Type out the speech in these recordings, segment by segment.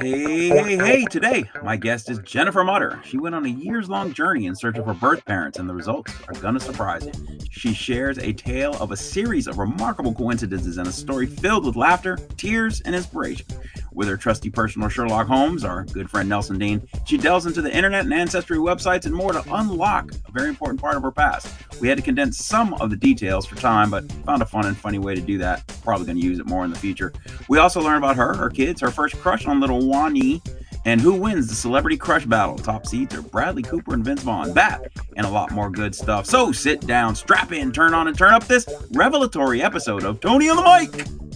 Hey, hey, hey, today my guest is Jennifer Mutter. She went on a years long journey in search of her birth parents, and the results are gonna surprise you. She shares a tale of a series of remarkable coincidences and a story filled with laughter, tears, and inspiration. With her trusty personal Sherlock Holmes, our good friend Nelson Dean, she delves into the internet and ancestry websites and more to unlock a very important part of her past. We had to condense some of the details for time, but found a fun and funny way to do that. Probably going to use it more in the future. We also learn about her, her kids, her first crush on little Wonny, and who wins the celebrity crush battle. Top seeds are Bradley Cooper and Vince Vaughn. That and a lot more good stuff. So sit down, strap in, turn on, and turn up this revelatory episode of Tony on the Mic.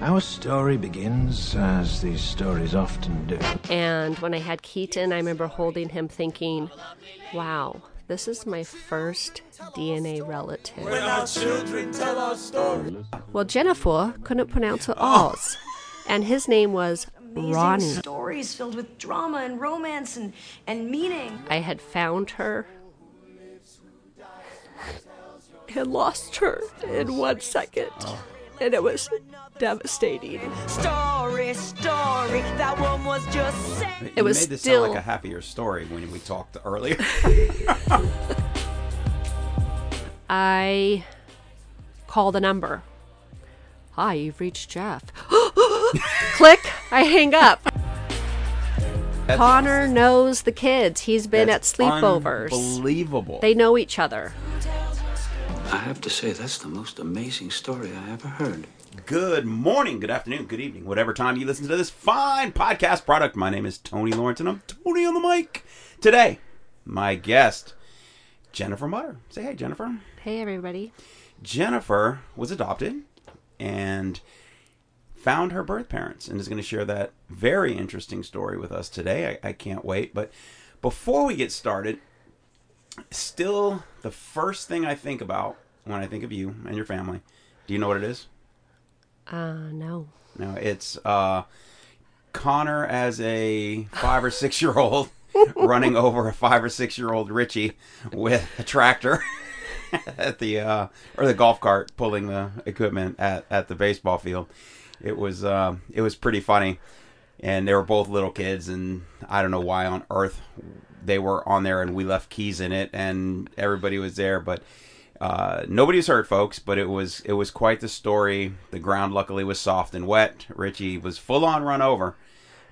Our story begins, as these stories often do. And when I had Keaton, I remember holding him thinking, wow, this is my first DNA relative. Well, Jennifer couldn't pronounce her R's, and his name was Amazing Ronnie. stories filled with drama and romance and, and meaning. I had found her and lost her in one second. Oh. And it was devastating. Story, story, that one was just sad. It was you made this still sound like a happier story when we talked earlier. I call the number. Hi, you've reached Jeff. Click, I hang up. Connor knows the kids. He's been That's at sleepovers. Unbelievable. They know each other. I have to say, that's the most amazing story I ever heard. Good morning, good afternoon, good evening, whatever time you listen to this fine podcast product. My name is Tony Lawrence, and I'm Tony on the mic. Today, my guest, Jennifer Mutter. Say hey, Jennifer. Hey, everybody. Jennifer was adopted and found her birth parents and is going to share that very interesting story with us today. I, I can't wait. But before we get started, still the first thing I think about when I think of you and your family, do you know what it is? Uh, no. No, it's uh, Connor as a five or six year old running over a five or six year old Richie with a tractor at the uh, or the golf cart pulling the equipment at, at the baseball field. It was uh, it was pretty funny, and they were both little kids, and I don't know why on earth they were on there, and we left keys in it, and everybody was there, but. Uh, nobody was hurt, folks, but it was it was quite the story. The ground luckily was soft and wet. Richie was full on run over,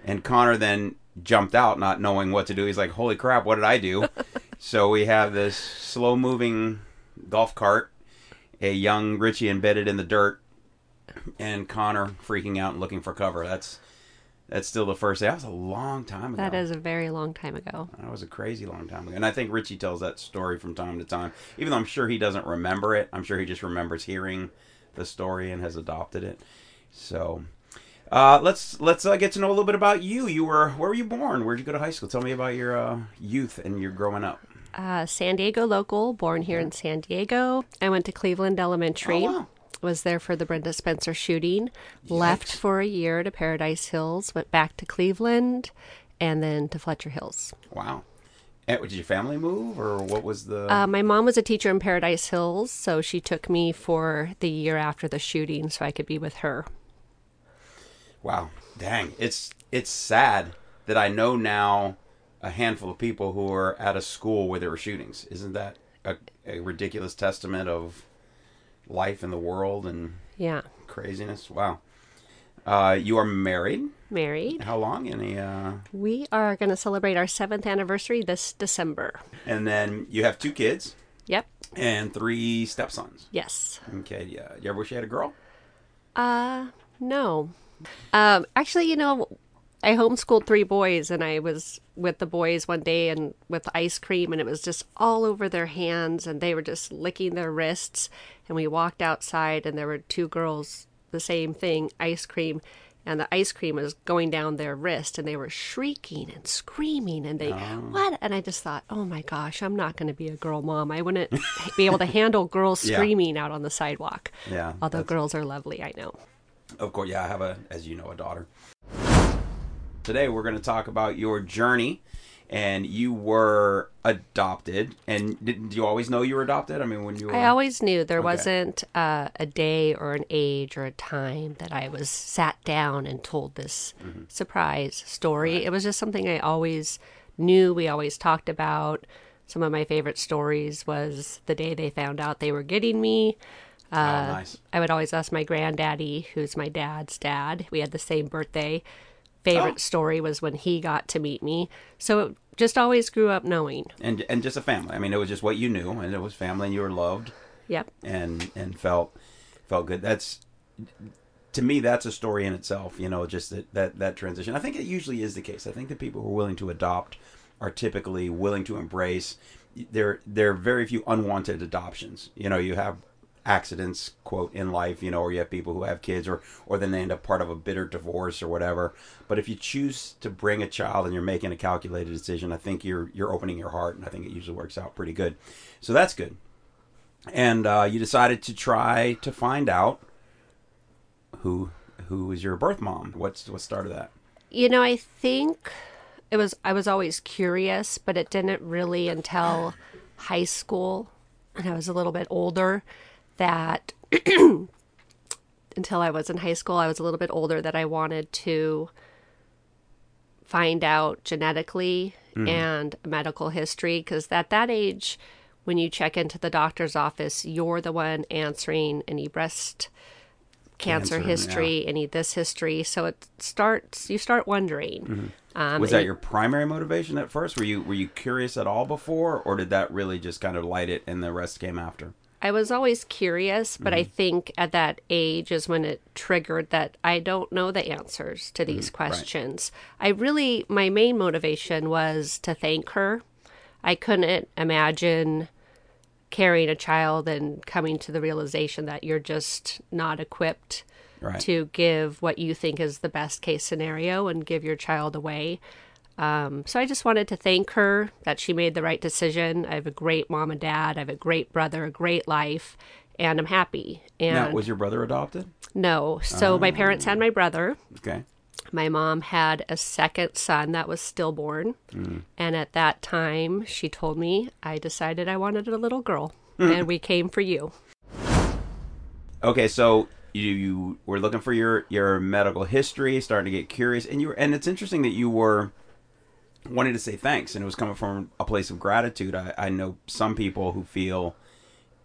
and Connor then jumped out, not knowing what to do. He's like, "Holy crap, what did I do?" so we have this slow moving golf cart, a young Richie embedded in the dirt, and Connor freaking out and looking for cover. That's that's still the first day. That was a long time ago. That is a very long time ago. That was a crazy long time ago. And I think Richie tells that story from time to time. Even though I'm sure he doesn't remember it, I'm sure he just remembers hearing the story and has adopted it. So uh, let's let's uh, get to know a little bit about you. You were where were you born? Where'd you go to high school? Tell me about your uh, youth and your growing up. Uh, San Diego local, born here in San Diego. I went to Cleveland Elementary. Oh, wow. Was there for the Brenda Spencer shooting. Left for a year to Paradise Hills. Went back to Cleveland, and then to Fletcher Hills. Wow. Eh, Did your family move, or what was the? Uh, my mom was a teacher in Paradise Hills, so she took me for the year after the shooting so I could be with her. Wow, dang! It's it's sad that I know now a handful of people who are at a school where there were shootings. Isn't that a, a ridiculous testament of life in the world and Yeah. craziness? Wow. Uh, you are married. Married. How long? Any? Uh, We are going to celebrate our seventh anniversary this December. and then you have two kids Yep. and three stepsons. Yes. Okay. Yeah. You ever wish you had a girl? Uh, no. Um, actually, you know, I homeschooled three boys, and I was with the boys one day and with ice cream, and it was just all over their hands, and they were just licking their wrists. And we walked outside, and there were two girls, the same thing, ice cream, and the ice cream was going down their wrist, and they were shrieking and screaming, and they oh. what? And I just thought, oh my gosh, I'm not going to be a girl mom. I wouldn't be able to handle girls Yeah. screaming out on the sidewalk. Yeah, Although that's- girls are lovely, I know. Of course, yeah, I have a, as you know, a daughter. Today we're going to talk about your journey and you were adopted. And did you always know you were adopted? I mean, when you were I always knew there Okay. wasn't uh, a day or an age or a time that I was sat down and told this Mm-hmm. surprise story. It was just something I always knew. We always talked about. Some of my favorite stories was the day they found out they were getting me. oh, nice. I would always ask my granddaddy, who's my dad's dad. We had the same birthday. Favorite Oh. story was when he got to meet me. So it just always grew up knowing. And and just a family. I mean, it was just what you knew, and it was family, and you were loved. Yep. and and felt felt good. That's to me that's a story in itself. You know, just that that that transition. I think it usually is the case. I think the people who are willing to adopt are typically willing to embrace. There there are very few unwanted adoptions. You know, you have accidents quote in life you know or you have people who have kids or or then they end up part of a bitter divorce or whatever but if you choose to bring a child and you're making a calculated decision i think you're you're opening your heart and i think it usually works out pretty good so that's good and uh, you decided to try to find out who who was your birth mom. What's what started that? You know, I think it was I was always curious, but it didn't really until high school and I was a little bit older that until I was in high school, I was a little bit older that I wanted to find out genetically and medical history because at that age when you check into the doctor's office, you're the one answering any breast cancer, Cancer, history, any this history. So it starts you start wondering. Um, was that and- your primary motivation at first? Were you were you curious at all before, or did that really just kind of light it and the rest came after? I was always curious, but I mm-hmm. think at that age is when it triggered that I don't know the answers to mm-hmm. these questions. I really, my main motivation was to thank her. I couldn't imagine carrying a child and coming to the realization that you're just not equipped Right. to give what you think is the best case scenario and give your child away. Um, so I just wanted to thank her that she made the right decision. I have a great mom and dad. I have a great brother, a great life, and I'm happy. And Now, was your brother adopted? no, so my ah. parents had my brother. Okay. My mom had a second son that was stillborn. Mm. And at that time, she told me I decided I wanted a little girl. Hmm. And we came for you. Okay, so you you were looking for your your medical history, starting to get curious, and you were, and it's interesting that you were wanting to say thanks, and it was coming from a place of gratitude. I, I know some people who feel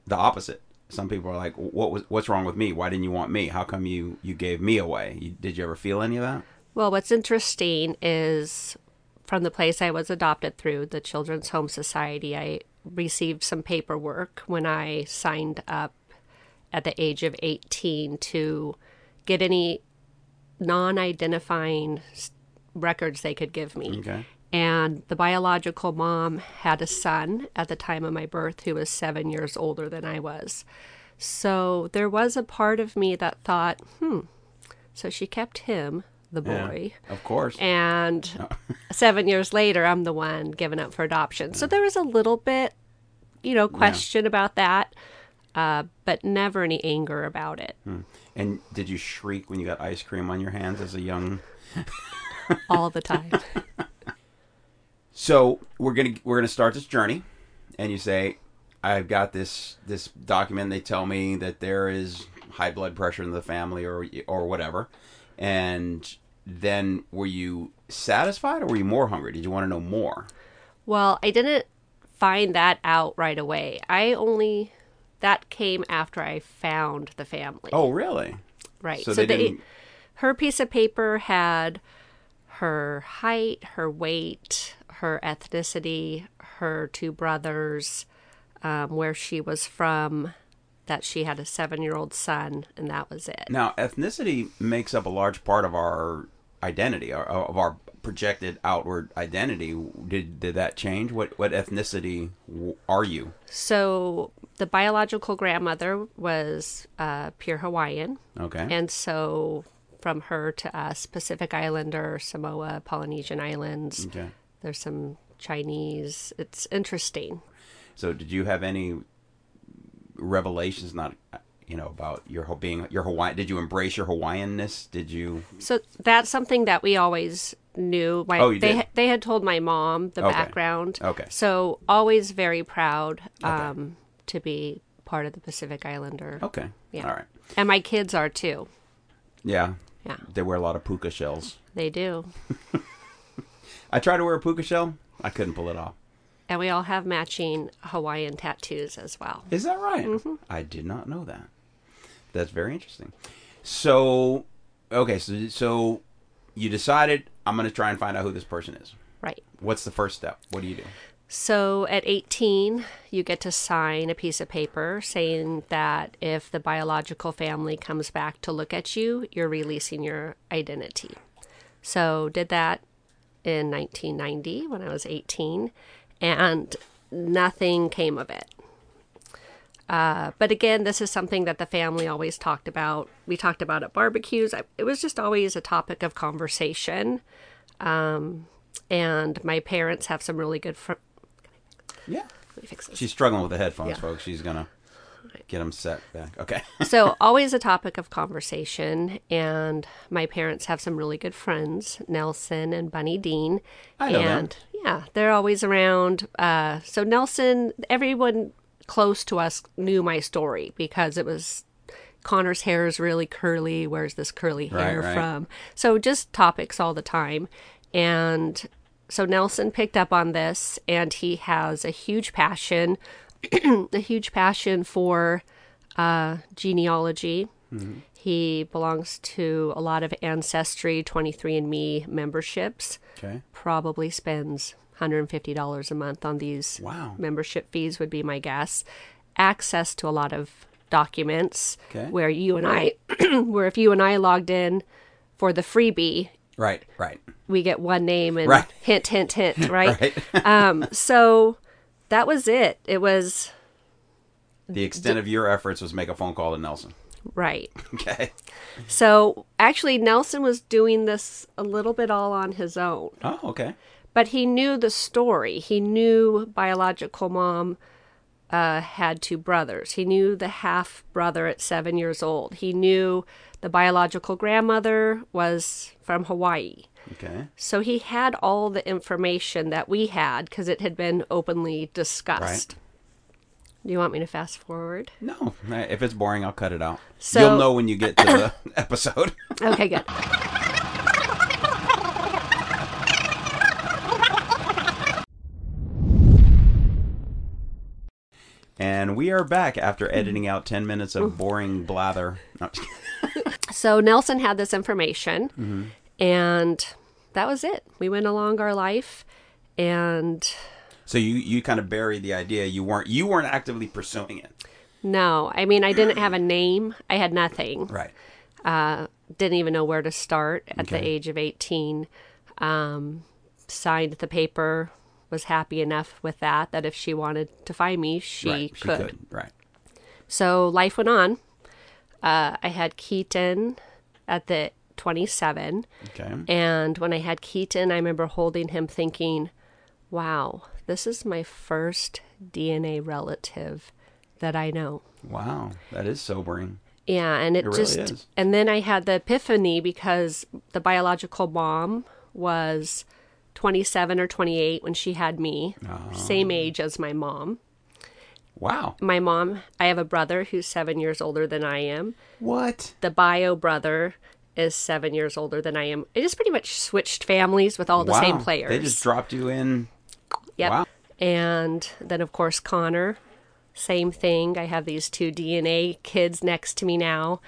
the opposite. Some people are like, "What was what's wrong with me? Why didn't you want me? How come you you gave me away? You, did you ever feel any of that?" Well, what's interesting is from the place I was adopted through, the Children's Home Society, I received some paperwork when I signed up at the age of 18 to get any non identifying records they could give me. Okay. And the biological mom had a son at the time of my birth who was seven years older than I was. So there was a part of me that thought, hmm, so she kept him, the Yeah, boy. of course. And seven years later, I'm the one given up for adoption. So there was a little bit, you know, question about that, uh, but never any anger about it and did you shriek when you got ice cream on your hands as a young? all the time. So we're gonna we're gonna start this journey, and you say, "I've got this this document. They tell me that there is high blood pressure in the family, or or whatever." And then, were you satisfied, or were you more hungry? Did you want to know more? Well, I didn't find that out right away. I only that came after I found the family. Oh, really? right. so they didn't- her piece of paper had her height, her weight, her ethnicity, her two brothers, um, where she was from, that she had a seven-year-old son, and that was it. Now, ethnicity makes up a large part of our identity, our- of our projected outward identity. Did did that change? What what ethnicity are you? So the biological grandmother was uh, pure Hawaiian. Okay. And so from her to us, Pacific Islander, Samoa, Polynesian Islands, okay. There's some Chinese. It's interesting. So, did you have any revelations? Not, you know, about your being your Hawaiian. Did you embrace your Hawaiianness? Did you? So that's something that we always knew my Oh, you they did? they had told my mom the Okay. background. Okay. So always very proud um, to be part of the Pacific Islander. Okay. Yeah. All right. And my kids are too. Yeah. Yeah. They wear a lot of puka shells. They do. I tried to wear a puka shell. I couldn't pull it off. And we all have matching Hawaiian tattoos as well. Is that right? Mm-hmm. I did not know that. That's very interesting. So, okay, so so you decided I'm going to try and find out who this person is. Right. What's the first step? What do you do? So at 18, you get to sign a piece of paper saying that if the biological family comes back to look at you, you're releasing your identity. So did that in 1990 when I was 18, and nothing came of it. Uh, but again, this is something that the family always talked about. We talked about at barbecues. I, it was just always a topic of conversation. Um, and my parents have some really good. Fr- Yeah. Let me fix this. She's struggling with the headphones, Yeah. folks. She's going to get them set back. Okay. so always a topic of conversation and my parents have some really good friends nelson and bunny dean I know them. and yeah they're always around uh, so nelson everyone close to us knew my story because it was connor's hair is really curly where's this curly hair Right, right. from so just topics all the time and so nelson picked up on this and he has a huge passion a huge passion for uh, genealogy. He belongs to a lot of Ancestry 23andMe memberships. Okay. Probably spends $150 a month on these Wow. membership fees, would be my guess. Access to a lot of documents Okay. where you and I, where if you and I logged in for the freebie, Right, right. we get one name and Right. hint, hint, hint, right? Right. um, so that was it. It was the extent of your efforts was make a phone call to Nelson. right. Okay. So actually, Nelson was doing this a little bit all on his own, Oh, okay. but he knew the story. He knew biological mom uh, had two brothers. He knew the half brother at seven years old. He knew the biological grandmother was from Hawaii. Okay. So he had all the information that we had because it had been openly discussed. Do you want me to fast forward? No, if it's boring, I'll cut it out. So- You'll know when you get to the episode. Okay, good. And we are back after editing out 10 minutes of boring blather. No. So Nelson had this information, mm-hmm. And that was it. We went along our life, and so you, you kind of buried the idea. You weren't you weren't actively pursuing it. no, I mean, I didn't have a name. I had nothing. Right. Uh, didn't even know where to start at the age of 18. Um, signed the paper, was happy enough with that, that if she wanted to find me, she, right. She could. could. Right. So life went on. Uh, I had Keaton at the 27. Okay. And when I had Keaton, I remember holding him thinking, wow, this is my first DNA relative that I know. Wow. That is sobering. Yeah, and it, It really just is. and then I had the epiphany because the biological mom was 27 or 28 when she had me, Oh. same age as my mom. Wow. My mom, I have a brother who's 7 years older than I am. What? The bio brother is 7 years older than I am. I just pretty much switched families with all the wow. same players. They just dropped you in. Yep. Wow. And then, of course, Connor, same thing. I have these two DNA kids next to me now.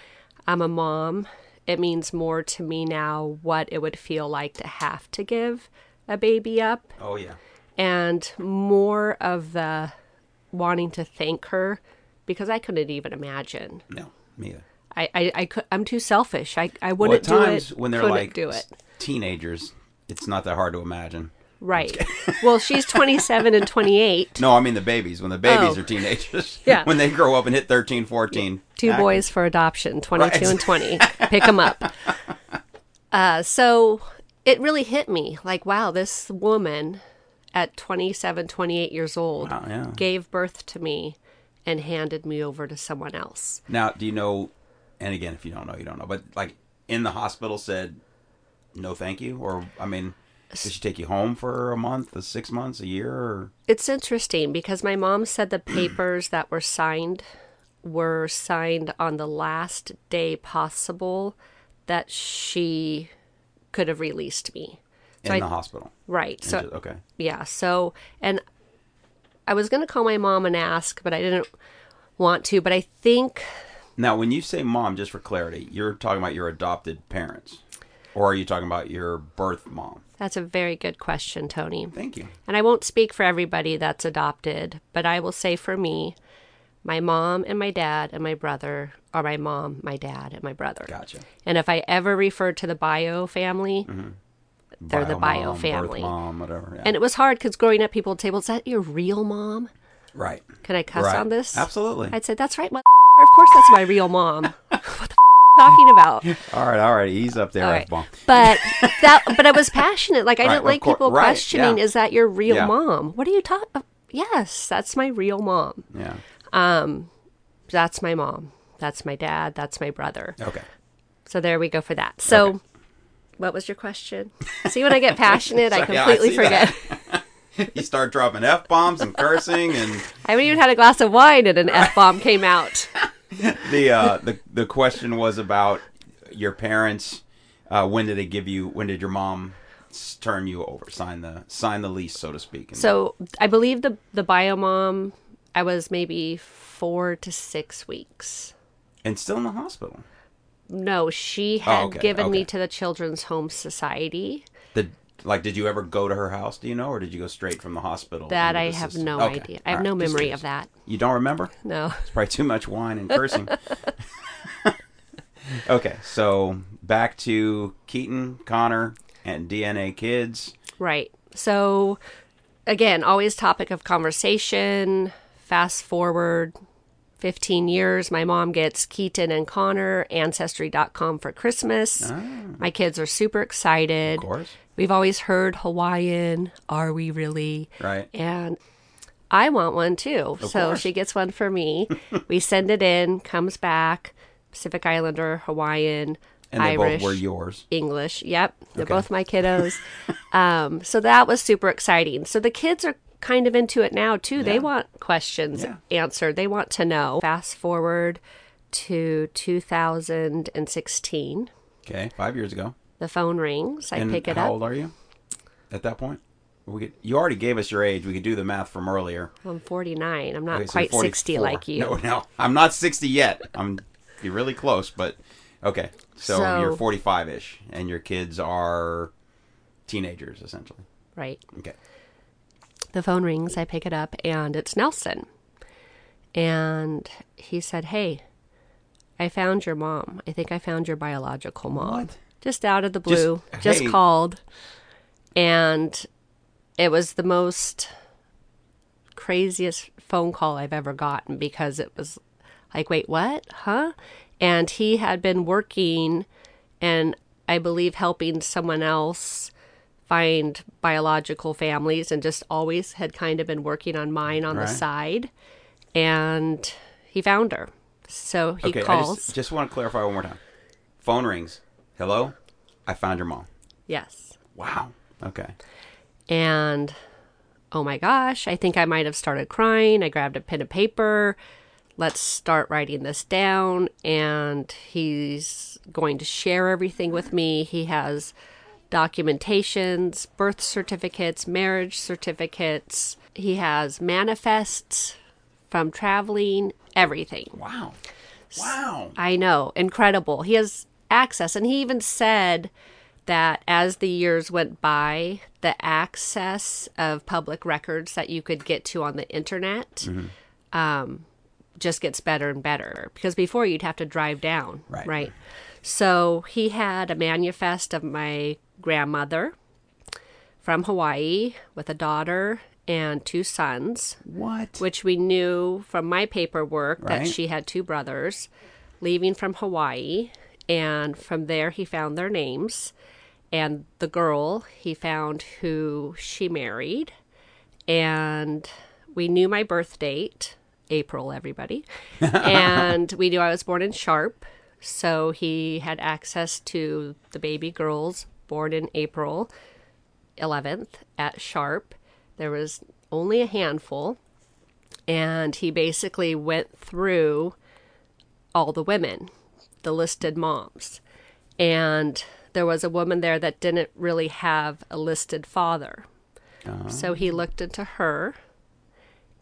I'm a mom. It means more to me now what it would feel like to have to give a baby up Oh yeah. and more of the wanting to thank her because I couldn't even imagine. No, me either. I, I, I I'm too selfish. I, I wouldn't at times do it. when they're like do it. teenagers, it's not that hard to imagine. Right. well, she's 27 and 28. No, I mean the babies. When the babies Oh. are teenagers. Yeah. when they grow up and hit 13, 14. two act- boys for adoption 22 Right. and 20 pick them up uh, so it really hit me like wow this woman at 27 28 years old Wow, yeah. gave birth to me and handed me over to someone else Now, do you know? And again, if you don't know, you don't know. But like in the hospital, said no thank you? Or, I mean, did she take you home for a month, a six months, a year? Or... It's interesting because my mom said the papers that were signed were signed on the last day possible that she could have released me. In I- the hospital. Right. And So ju- okay. yeah. So and I was going to call my mom and ask, but I didn't want to, but I think Now, when you say mom, just for clarity, you're talking about your adopted parents, or are you talking about your birth mom? that's a very good question, Tony. Thank you. And I won't speak for everybody that's adopted, but I will say for me, my mom and my dad and my brother are my mom, my dad, and my brother. Gotcha. And if I ever refer to the bio family, mm-hmm. they're the bio mom, birth family. mom, whatever. yeah. And it was hard because growing up, people would say, "Well, is that your real mom?" right. Can I cuss Right. on this? Absolutely. I'd say, "That's right, mother- Of course, that's my real mom." what the f- talking about? All right, all right. Ease up there, All right. bomb. But that, but I was passionate. Like I Right, didn't like people right, questioning, yeah. "Is that your real Yeah. mom?" What are you talking? Yes, that's my real mom. Yeah. Um, That's my mom. That's my dad. That's my brother. Okay. So there we go for that. So, Okay. what was your question? See, when I get passionate, I So, yeah, I completely see forget. You start dropping f bombs and cursing, and I haven't even had a glass of wine, and an f bomb came out. the uh, the the question was about your parents. Uh, when did they give you? When did your mom turn you over? Sign the sign the lease, so to speak. And- So I believe the the bio mom, I was maybe four to six weeks. and still in the hospital. No, she had Oh, okay, given me to the Children's Home Society. Like did you ever go to her house? Do you know, or did you go straight from the hospital? That I have system? no Okay, idea. I have no right, just memory of that. You don't remember? No. It's probably too much wine and cursing. okay, so back to Keaton, Connor, and DNA Kids. Right. So, again, always topic of conversation. Fast forward 15 years, my mom gets Keaton and Connor, Ancestry.com for Christmas. My kids are super excited. Ah. Of course. We've always heard Hawaiian. Are we really? Right. And I want one too. so course. she gets one for me. we send it in, comes back. Pacific Islander, Hawaiian, And they Irish. both were yours. English. Yep, they're Okay. both my kiddos. um, so that was super exciting. So the kids are kind of into it now too. They want questions Yeah. answered. They want to know. Fast forward to 2016. Okay, five years ago. The phone rings. I and pick it how up. How old are you at that point? We could, you already gave us your age. We could do the math from earlier. I'm 49. I'm not Okay, so quite you're 60 like you. No, no, I'm not 60 yet. I'm you're really close, but okay. So, So- you're 45 ish, and your kids are teenagers essentially. Right. Okay. The phone rings. I pick it up, and it's Nelson. And he said, Hey, I found your mom. I think I found your biological mom. What? Just out of the blue. Just- Just, hey. called. And it was the most craziest phone call I've ever gotten because it was like, Wait, what? Huh? And he had been working and I believe helping someone else find biological families and just always had kind of been working on mine on Right. the side. And he found her. So he okay. I calls. just, just want to clarify one more time. Phone rings. Hello. I found your mom. Yes. Wow. Okay. And oh my gosh, I think I might have started crying. I grabbed a pen and paper. Let's start writing this down. And he's going to share everything with me. He has documentations, birth certificates, marriage certificates. He has manifests from traveling, everything. Wow. Wow. I know, incredible. He has access, and he even said that as the years went by, the access of public records that you could get to on the internet um, just gets better and better. Because before you'd have to drive down, Right. Right. So he had a manifest of my grandmother from Hawaii with a daughter and two sons What? which we knew from my paperwork Right. that she had two brothers leaving from Hawaii. And from there, he found their names. And the girl, he found who she married. And we knew my birth date, April, everybody. and we knew I was born in Sharp. So he had access to the baby girl's born in April 11th at Sharp. There was only a handful, and he basically went through all the women, the listed moms. And there was a woman there that didn't really have a listed father. Uh-huh. So he looked into her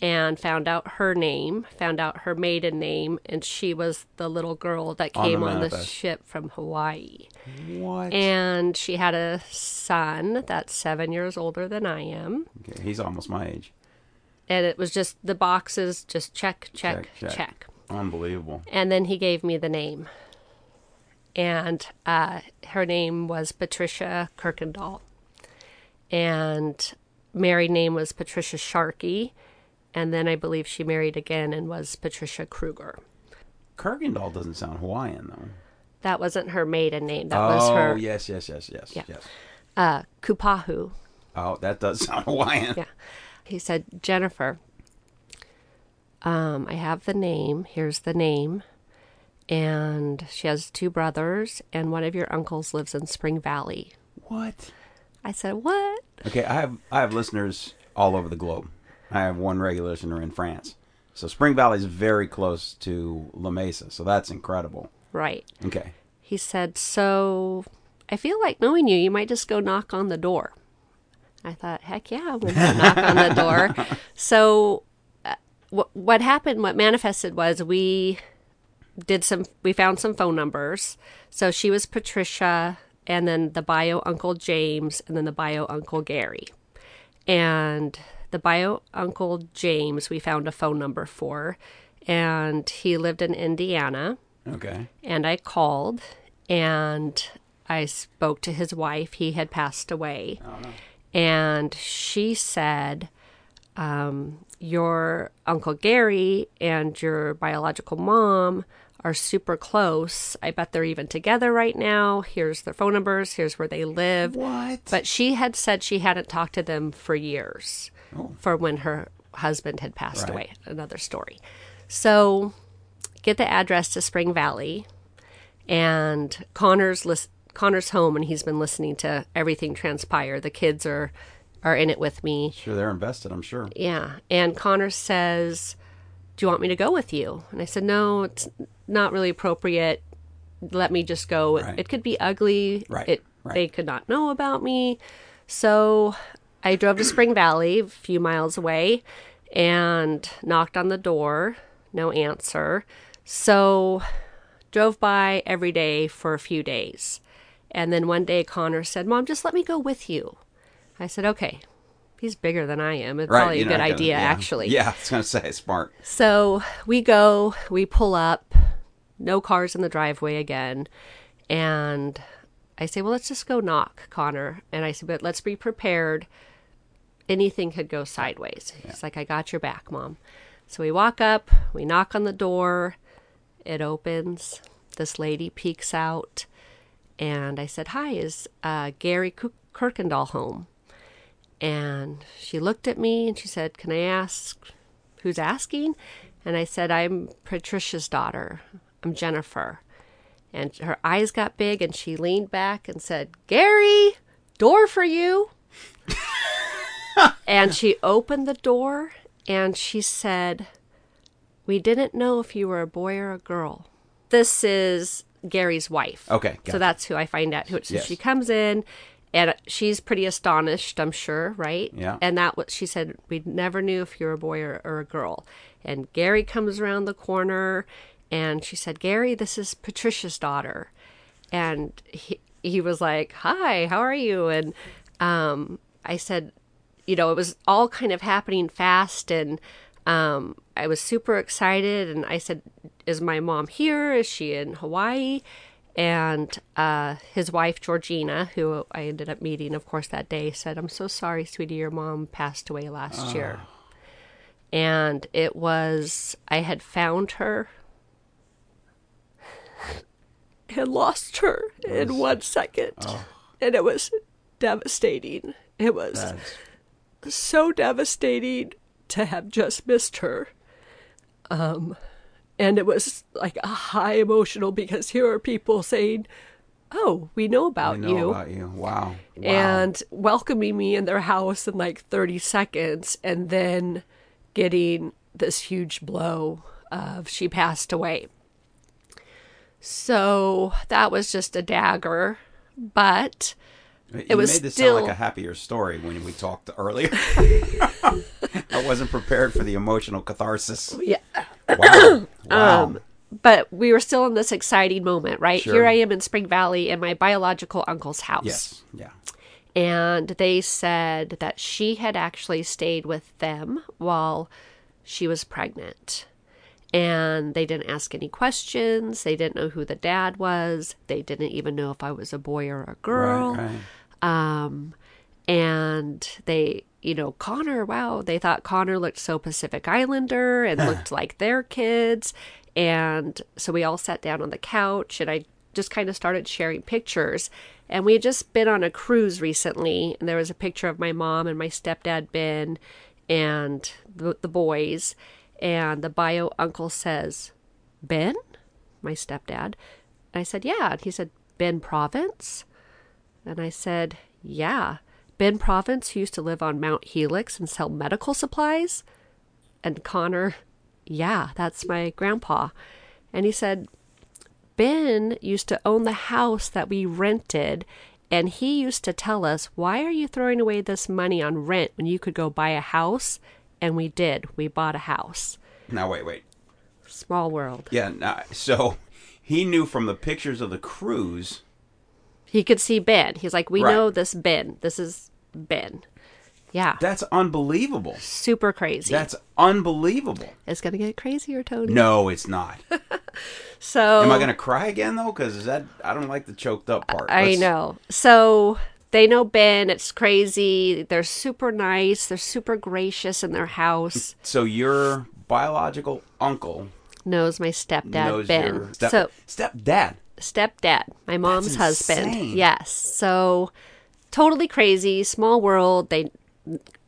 and found out her name, found out her maiden name, and she was the little girl that On the came on the ship from Hawaii. What? And she had a son that's seven years older than I am. Okay, he's almost my age. And it was just the boxes, just check, check, check. Check, check. Unbelievable. And then he gave me the name. And uh, her name was Patricia Kirkendall. And married name was Patricia Sharkey. And then I believe she married again and was Patricia Kruger. Kirkendall doesn't sound Hawaiian though. That wasn't her maiden name. That oh was her Oh yes, yes, yes, yes, Yeah. yes. uh, Kupahu. Oh, that does sound Hawaiian. Yeah. He said, Jennifer, um, I have the name. Here's the name. And she has two brothers, and one of your uncles lives in Spring Valley. What? I said, What? Okay, I have I have listeners all over the globe. I have one regular listener in France. So Spring Valley is very close to La Mesa, so that's incredible. Right. Okay. He said, So I feel like knowing you, you might just go knock on the door. I thought, Heck yeah, I'm going to knock on the door. So uh, what happened, what manifested was we did some, we found some phone numbers. So she was Patricia, and then the bio Uncle James, and then the bio Uncle Gary. And the bio Uncle James, we found a phone number for, and he lived in Indiana Okay. and I called and I spoke to his wife. He had passed away. And she said, um, Your Uncle Gary and your biological mom are super close. I bet they're even together right now. Here's their phone numbers. Here's where they live. What? But she had said she hadn't talked to them for years for when her husband had passed Right. away. Another story. So get the address to Spring Valley, and Connor's lis- Connor's home, and he's been listening to everything transpire. The kids are are in it with me. Sure, they're invested. I'm sure. Yeah, and Connor says, "Do you want me to go with you?" And I said, "No, it's not really appropriate. Let me just go. Right. It could be ugly. Right, It right. they could not know about me." So I drove to Spring Valley, a few miles away, and knocked on the door. No answer. So drove by every day for a few days. And then one day Connor said, Mom, just let me go with you. I said, Okay. He's bigger than I am. It's Right. probably a good gonna- idea, yeah. actually. Yeah, I was gonna say smart. So we go, we pull up, no cars in the driveway again. And I say, Well, let's just go knock, Connor. And I said, But let's be prepared. Anything could go sideways. He's like, I got your back, Mom. So we walk up, we knock on the door, it opens. This lady peeks out. And I said, Hi, is uh, Gary Kirkendall home? And she looked at me and she said, Can I ask who's asking? And I said, I'm Patricia's daughter. I'm Jennifer. And her eyes got big and she leaned back and said, Gary, door for you. and she opened the door and she said, We didn't know if you were a boy or a girl. This is Gary's wife. Okay, So gotcha. that's who I find out who so Yes. she comes in and she's pretty astonished, I'm sure, right? Yeah. And that what she said, we never knew if you were a boy or, or a girl. And Gary comes around the corner and she said, Gary, this is Patricia's daughter. And he, he was like, Hi, how are you? And um, I said, you know, it was all kind of happening fast and um, I was super excited. And I said, Is my mom here? Is she in Hawaii? And uh, his wife, Georgina, who I ended up meeting, of course, that day, said, I'm so sorry, sweetie, your mom passed away last year. And it was, I had found her and lost her in one second. And it was devastating. It was That's so devastating to have just missed her. Um, and it was like a high emotional because here are people saying, "Oh, we know about I know you." about you. Wow. wow. and welcoming me in their house in like 30 seconds and then getting this huge blow of she passed away. So that was just a dagger, but you was made this still- sound like a happier story when we talked earlier. I wasn't prepared for the emotional catharsis. yeah. Wow. Um, wow. But we were still in this exciting moment, right? Sure. Here I am in Spring Valley in my biological uncle's house. yes. Yeah. and they said that she had actually stayed with them while she was pregnant. And they didn't ask any questions. They didn't know who the dad was. They didn't even know if I was a boy or a girl. Right. Right. Um, and they, you know, Connor, wow, they thought Connor looked so Pacific Islander and looked like their kids. And so we all sat down on the couch and I just kind of started sharing pictures. And we had just been on a cruise recently, and there was a picture of my mom and my stepdad, Ben, and the, the boys. And the bio uncle says, Ben? My stepdad. And I said, Yeah. And he said, Ben Province? And I said, Yeah. Ben Province who used to live on Mount Helix and sell medical supplies? And Connor, Yeah, that's my grandpa. And he said, Ben used to own the house that we rented, and he used to tell us, Why are you throwing away this money on rent when you could go buy a house? And we did. We bought a house. Now wait, wait. Small world. Yeah. Now, so he knew from the pictures of the cruise. He could see Ben. He's like, We Right. know this Ben. This is Ben. Yeah. That's unbelievable. Super crazy. That's unbelievable. It's gonna get crazier, Tony. No, it's not. So Am I going to cry again though? Because that I don't like the choked up part. I Let's- know. So they know Ben. It's crazy. They're super nice. They're super gracious in their house. So your biological uncle Knows my stepdad knows Ben. your step, so stepdad. stepdad, my mom's husband. Yes. So totally crazy. Small world. They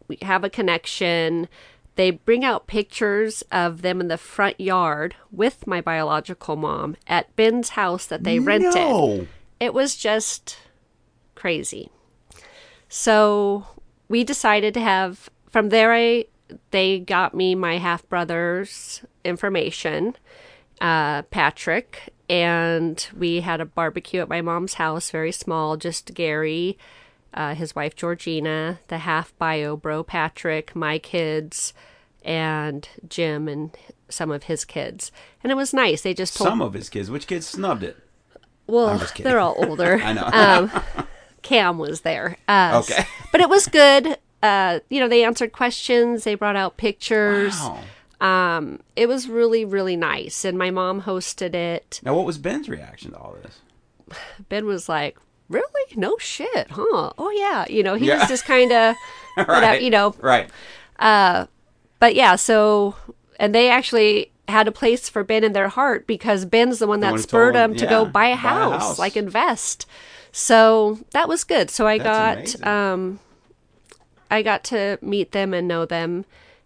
we have a connection. They bring out pictures of them in the front yard with my biological mom at Ben's house that they rented. No. It was just crazy. So we decided to have from there. I they got me my half brother's information, uh, Patrick, and we had a barbecue at my mom's house, very small, just Gary, uh, his wife Georgina, the half bio bro Patrick, my kids, and Jim and some of his kids, and it was nice. They just told Some of his kids. Which kids snubbed it? well, they're all older. I know. Um, Cam was there. Uh, Okay. But it was good. Uh, you know, they answered questions, they brought out pictures. Wow. Um, it was really, really nice. And my mom hosted it. Now, what was Ben's reaction to all this? Ben was like, Really? No shit, huh? Oh, yeah. You know, he Yeah. was just kind of, right. you know, Right. but yeah, so, and they actually had a place for Ben in their heart because Ben's the one that spurred him to yeah, go buy a, buy a house. like invest. So that was good. So I That's got, um, I got to meet them and know them,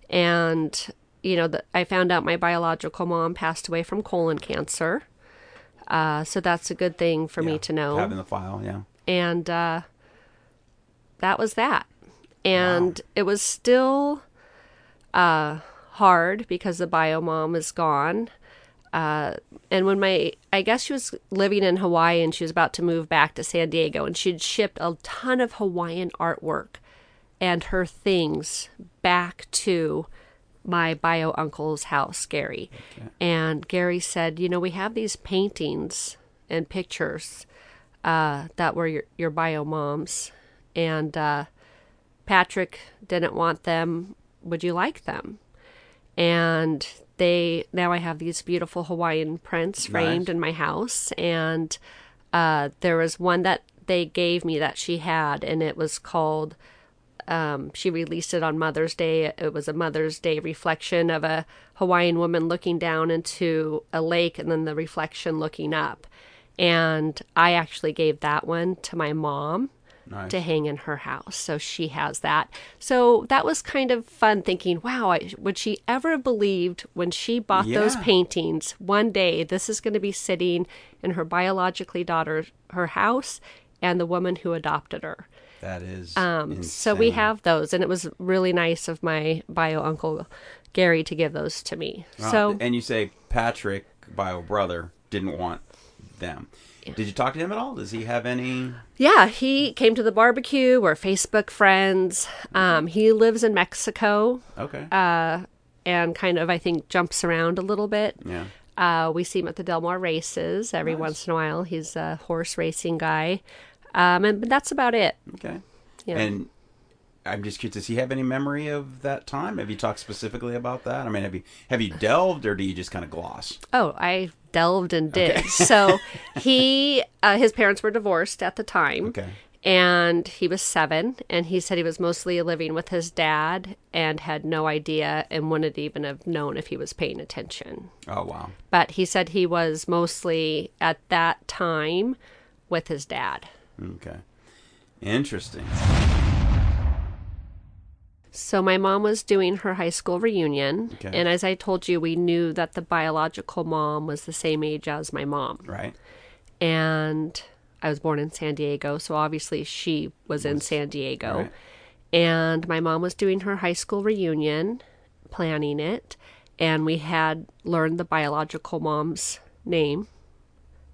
and you know, the, I found out my biological mom passed away from colon cancer. Uh, so that's a good thing for me to know Having the file, yeah. and uh, that was that. And it was still uh, hard because the bio mom is gone. Uh, and when my, I guess she was living in Hawaii and she was about to move back to San Diego, and she'd shipped a ton of Hawaiian artwork and her things back to my bio uncle's house, Gary. And Gary said, You know, we have these paintings and pictures uh, that were your, your bio moms. And uh, Patrick didn't want them. Would you like them? And they now I have these beautiful Hawaiian prints framed Nice. in my house. And uh, there was one that they gave me that she had, and it was called. Um, she released it on Mother's Day. It was a Mother's Day reflection of a Hawaiian woman looking down into a lake and then the reflection looking up. And I actually gave that one to my mom Nice. to hang in her house. So she has that. So that was kind of fun thinking, wow, I, would she ever have believed when she bought those paintings one day this is going to be sitting in her biologically daughter her house and the woman who adopted her. That is. Um, so we have those, and it was really nice of my bio uncle Gary to give those to me. Wow. So and you say Patrick, bio brother, didn't want them. Did you talk to him at all? Does he have any? yeah, he came to the barbecue. We're Facebook friends. Um, he lives in Mexico Okay. Uh, and kind of, I think, jumps around a little bit. yeah. Uh, we see him at the Del Mar races every once in a while. He's a horse racing guy, um, and but that's about it. Okay. Yeah. And I'm just curious. Does he have any memory of that time? Have you talked specifically about that? I mean, have you have you delved, or do you just kind of gloss? Oh, I delved and did. so he, uh, his parents were divorced at the time. Okay. And he was seven, and he said he was mostly living with his dad and had no idea and wouldn't even have known if he was paying attention. Oh wow. But he said he was mostly at that time with his dad. Okay. Interesting. So my mom was doing her high school reunion, Okay. and as I told you, we knew that the biological mom was the same age as my mom. Right. and I was born in San Diego, so obviously she was in San Diego. right. And my mom was doing her high school reunion, planning it, and we had learned the biological mom's name,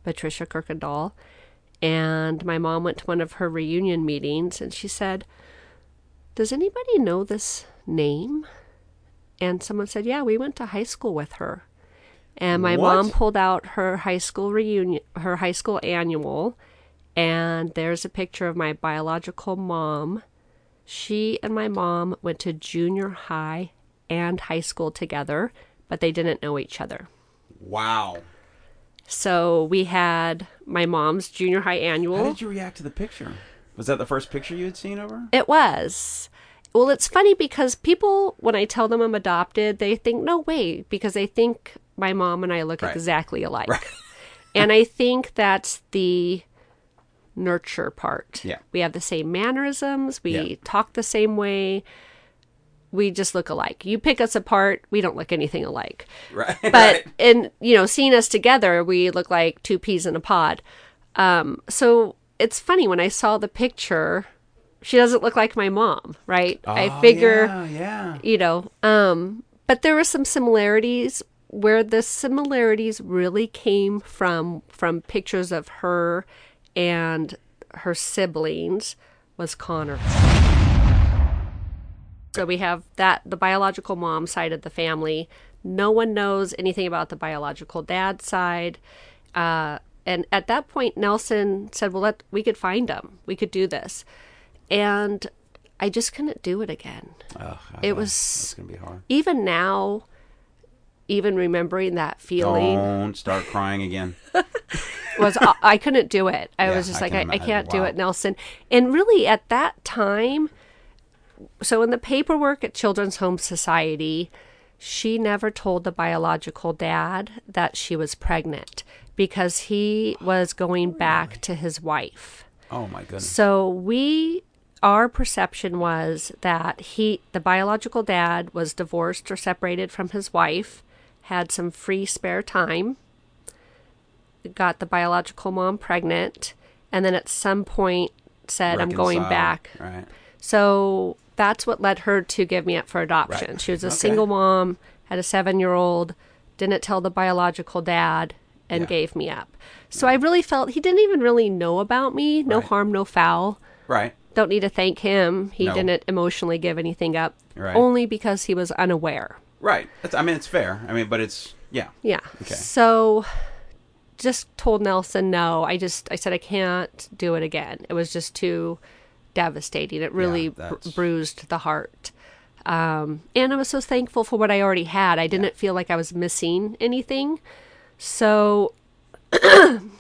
Patricia Kirkendall. And my mom went to one of her reunion meetings and she said, Does anybody know this name? And someone said, Yeah, we went to high school with her. And my What? mom pulled out her high school reunion, her high school annual, and there's a picture of my biological mom. She and my mom went to junior high and high school together, but they didn't know each other. Wow. So we had my mom's junior high annual. How did you react to the picture? Was that the first picture you had seen of her? It was. Well, it's funny because people, when I tell them I'm adopted, they think, no way, because they think my mom and I look Right. exactly alike. and I think that's the nurture part. Yeah. We have the same mannerisms, we Yeah. talk the same way. We just look alike. You pick us apart, we don't look anything alike. Right. But right. in you know, seeing us together, we look like two peas in a pod. Um, so it's funny when I saw the picture, she doesn't look like my mom, right? I Oh, figure, Yeah. yeah. you know, um, but there were some similarities where the similarities really came from from pictures of her and her siblings was Connor. So we have that the biological mom side of the family. No one knows anything about the biological dad side. Uh, and at that point, Nelson said, "Well, let we could find them. We could do this." And I just couldn't do it again. It know. was- gonna be hard. Even now, even remembering that feeling Don't start crying again. was I, I couldn't do it. I Yeah, was just I like, can I, I can't do Wow. it, Nelson. And really, at that time, so in the paperwork at Children's Home Society, she never told the biological dad that she was pregnant because he was going back to his wife. Oh my goodness. So we our perception was that he the biological dad was divorced or separated from his wife, had some free spare time, got the biological mom pregnant, and then at some point said I'm going back. Right. So that's what led her to give me up for adoption. Right. She was a Okay. single mom, had a 7-year-old, didn't tell the biological dad and Yeah. gave me up. So I really felt he didn't even really know about me, no Right. harm, no foul Right. don't need to thank him. He No. didn't emotionally give anything up, Right. only because he was unaware. Right. That's, I mean, it's fair. I mean, but it's yeah. Yeah. Okay. So just told Nelson no. I just I said I can't do it again. It was just too devastating. It really br- bruised the heart. Um, and I was so thankful for what I already had. I didn't feel like I was missing anything. So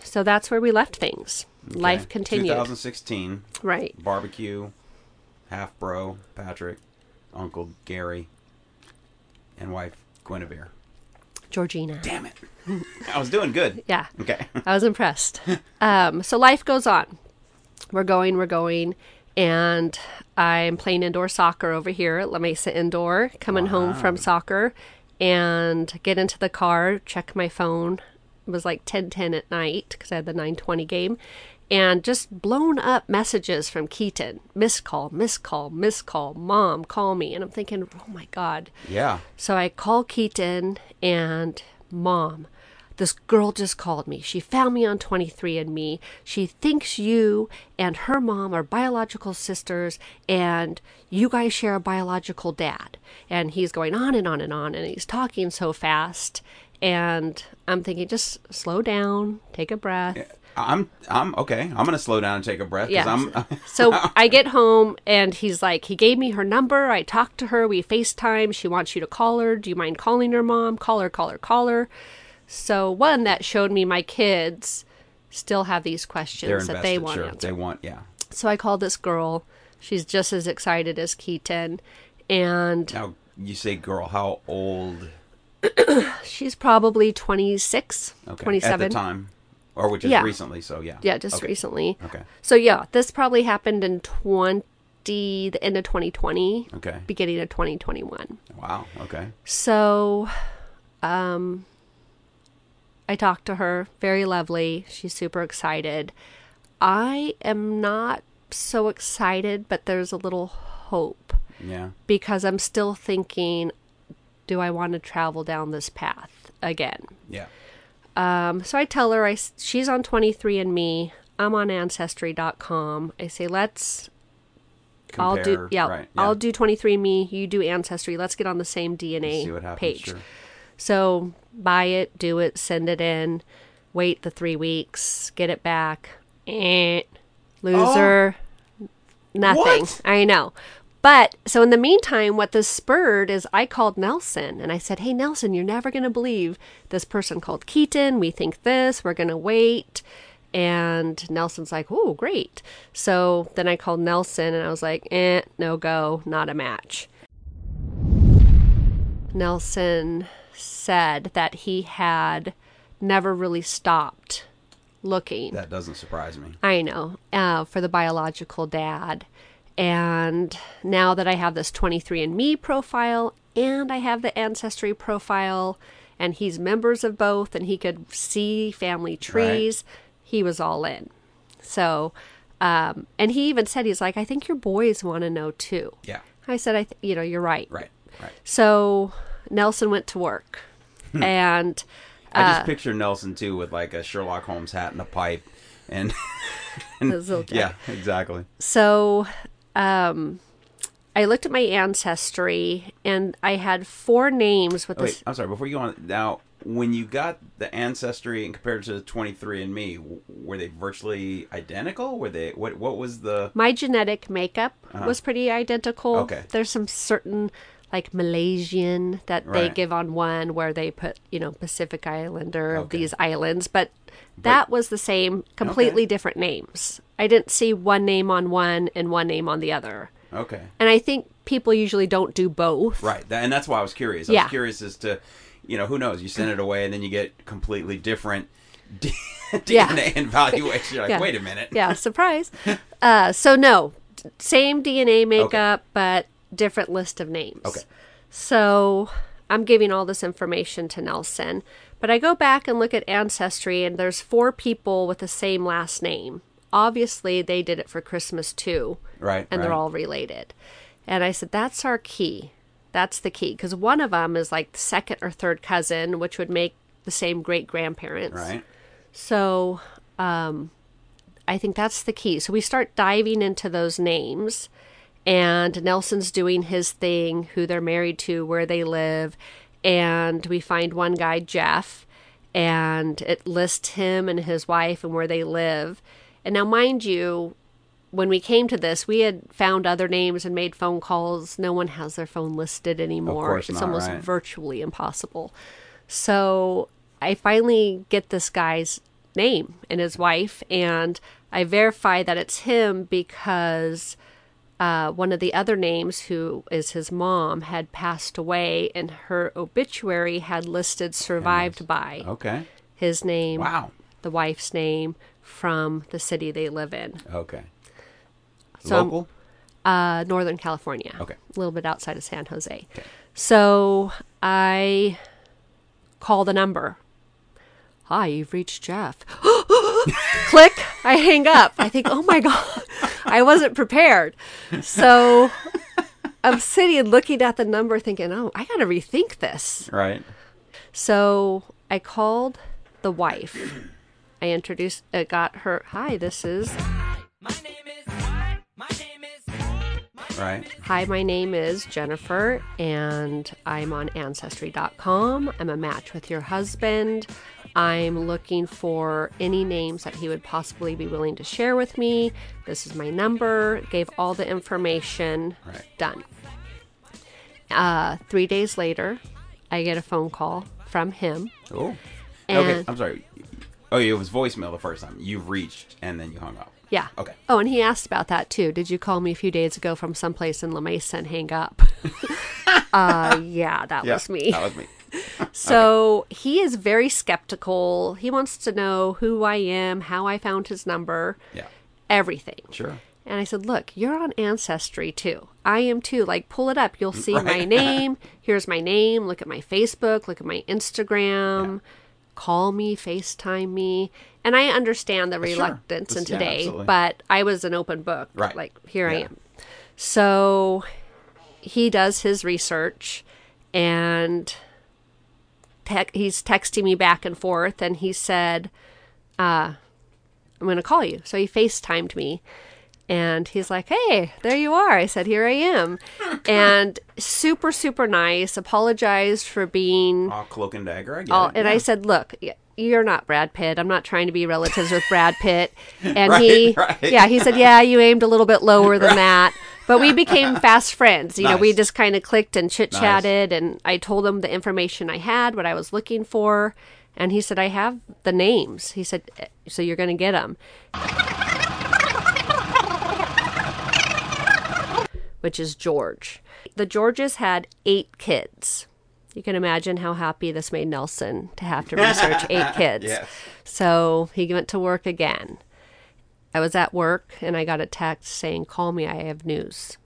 so that's where we left things. Life Okay. continued. 2016 Right. barbecue, half bro Patrick, Uncle Gary, and wife Guinevere. Georgina. Damn it! I was doing good. Yeah. Okay. I was impressed. Um, so life goes on. we're going, we're going, and I'm playing indoor soccer over here at La Mesa Indoor, coming home from soccer, and get into the car, check my phone. It was like 10:10 at night because I had the 9:20 game, and just blown up messages from Keaton. Missed call, missed call, missed call. Mom, call me. And I'm thinking, oh my god. Yeah. So I call Keaton and mom. This girl just called me. She found me on 23andMe. She thinks you and her mom are biological sisters and you guys share a biological dad. And he's going on and on and on and he's talking so fast. And I'm thinking, just slow down, take a breath. I'm I'm okay. I'm gonna slow down and take a breath Yeah. I'm So I get home and he's like, he gave me her number. I talked to her. We FaceTime. She wants you to call her. Do you mind calling her, mom? Call her, call her, call her. So, one, that showed me my kids still have these questions that they want Sure, answered. they want yeah. So I called this girl. She's just as excited as Keaton. And Now you say girl, how old? she's probably 26, Okay, 27. at the time, or which is Yeah. recently. So yeah. Yeah, just Okay. recently. Okay. So, yeah, this probably happened in 20, the end of 2020, Okay. beginning of 2021. Wow. Okay. So, um, I talked to her. Very lovely. She's super excited. I am not so excited, but there's a little hope Yeah. because I'm still thinking, do I want to travel down this path again? Yeah. Um, so I tell her I she's on 23andMe. I'm on Ancestry.com. I say let's. I'll do Compare, yeah, right, I'll do 23andMe. You do Ancestry. Let's get on the same DNA See what happens. page. Sure. So buy it, do it, send it in, wait the three weeks, get it back. Eh, loser. Nothing. Oh. What? I know. But so in the meantime, what this spurred is I called Nelson and I said, Hey, Nelson, you're never going to believe this person called Keaton. We think this. We're going to wait. And Nelson's like, Oh, great. So then I called Nelson and I was like, Eh, no go, not a match. Nelson said that he had never really stopped looking. That doesn't surprise me. I know, uh, for the biological dad. And now that I have this 23andMe profile and I have the Ancestry profile, and he's members of both, and he could see family trees, he was all in. So, um, and he even said, he's like, I think your boys want to know too. Yeah. I said, I, th- you know, you're right. Right. Right. So Nelson went to work, and I Uh, just picture Nelson too with like a Sherlock Holmes hat and a pipe, and little yeah, exactly. So, um, I looked at my ancestry, and I had four names with Oh, Wait, this. I'm sorry. Before you go on, now when you got the ancestry and compared to 23andMe, w- were they virtually identical? Were they what? What was the? My genetic makeup was pretty identical. Uh-huh. Okay. There's some certain like Malaysian that they give on one where they put you know Pacific Islander of these islands, but that was the same, completely Okay. different names. I didn't see one name on one and one name on the other. Okay. And I think people usually don't do both. Right. And that's why I was curious. I Yeah. was curious as to, you know, who knows? You send it away and then you get completely different D- Yeah. DNA and valuation. You're like, Yeah. wait a minute. yeah, surprise. uh, so no, same DNA makeup, but different list of names. Okay. So I'm giving all this information to Nelson, but I go back and look at Ancestry, and there's four people with the same last name. Obviously, they did it for Christmas too, Right. and right. they're all related. And I said, that's our key. That's the key. Because one of them is like the second or third cousin, which would make the same great grandparents. right. So, um, I think that's the key. So we start diving into those names, and Nelson's doing his thing, who they're married to, where they live, and we find one guy, Jeff, and it lists him and his wife and where they live. And now, mind you, when we came to this, we had found other names and made phone calls. No one has their phone listed anymore. course it's not, almost right. virtually impossible. So I finally get this guy's name and his wife, and I verify that it's him because uh, one of the other names, who is his mom, had passed away, and her obituary had listed survived by Okay. his name, Wow. the wife's name, from the city they live in, Okay. So- Local? uh, Northern California. Okay. A little bit outside of San Jose. Okay. So I call the number. Hi, you've reached Jeff. Click. I hang up. I think, oh my God, I wasn't prepared. So I'm sitting and looking at the number thinking, oh, I got to rethink this. Right. So I called the wife. I introduced, uh, got her, hi, this is, Right. hi, my name is Jennifer, and I'm on Ancestry.com. I'm a match with your husband. I'm looking for any names that he would possibly be willing to share with me. This is my number. Gave all the information. Right. Done. Uh, three days later, I get a phone call from him. Oh. Okay. I'm sorry. Oh, it was voicemail the first time. You've reached and then you hung up. Yeah. Okay. Oh, and he asked about that too. Did you call me a few days ago from someplace in La Mesa and hang up? uh, yeah, that was me. That was me. So he is very skeptical. He wants to know who I am, how I found his number, Yeah. everything. Sure. And I said, Look, you're on Ancestry too. I am too. Like, pull it up. You'll see my name. Here's my name. Look at my Facebook. Look at my Instagram. Call me, FaceTime me. And I understand the Sure. reluctance in That's- yeah, today, but I was an open book. Right. Like, here I am. So he does his research and tec- he's texting me back and forth and he said uh, i'm going to call you so he facetimed me and he's like hey there you are i said here i am and super super nice apologized for being Oh, cloak and dagger. I get all, it. and yeah. I said, "Look, you're not Brad Pitt. I'm not trying to be relatives with Brad Pitt." And Right, he, right. yeah, he said, "Yeah, you aimed a little bit lower than that." But we became fast friends. You know, we just kind of clicked and chit chatted, and I told him the information I had, what I was looking for, and he said, "I have the names." He said, "Eh, "So you're going to get them." Which is George. The Georges had eight kids. You can imagine how happy this made Nelson to have to research eight kids. Yes. So he went to work again. I was at work and I got a text saying, Call me, I have news.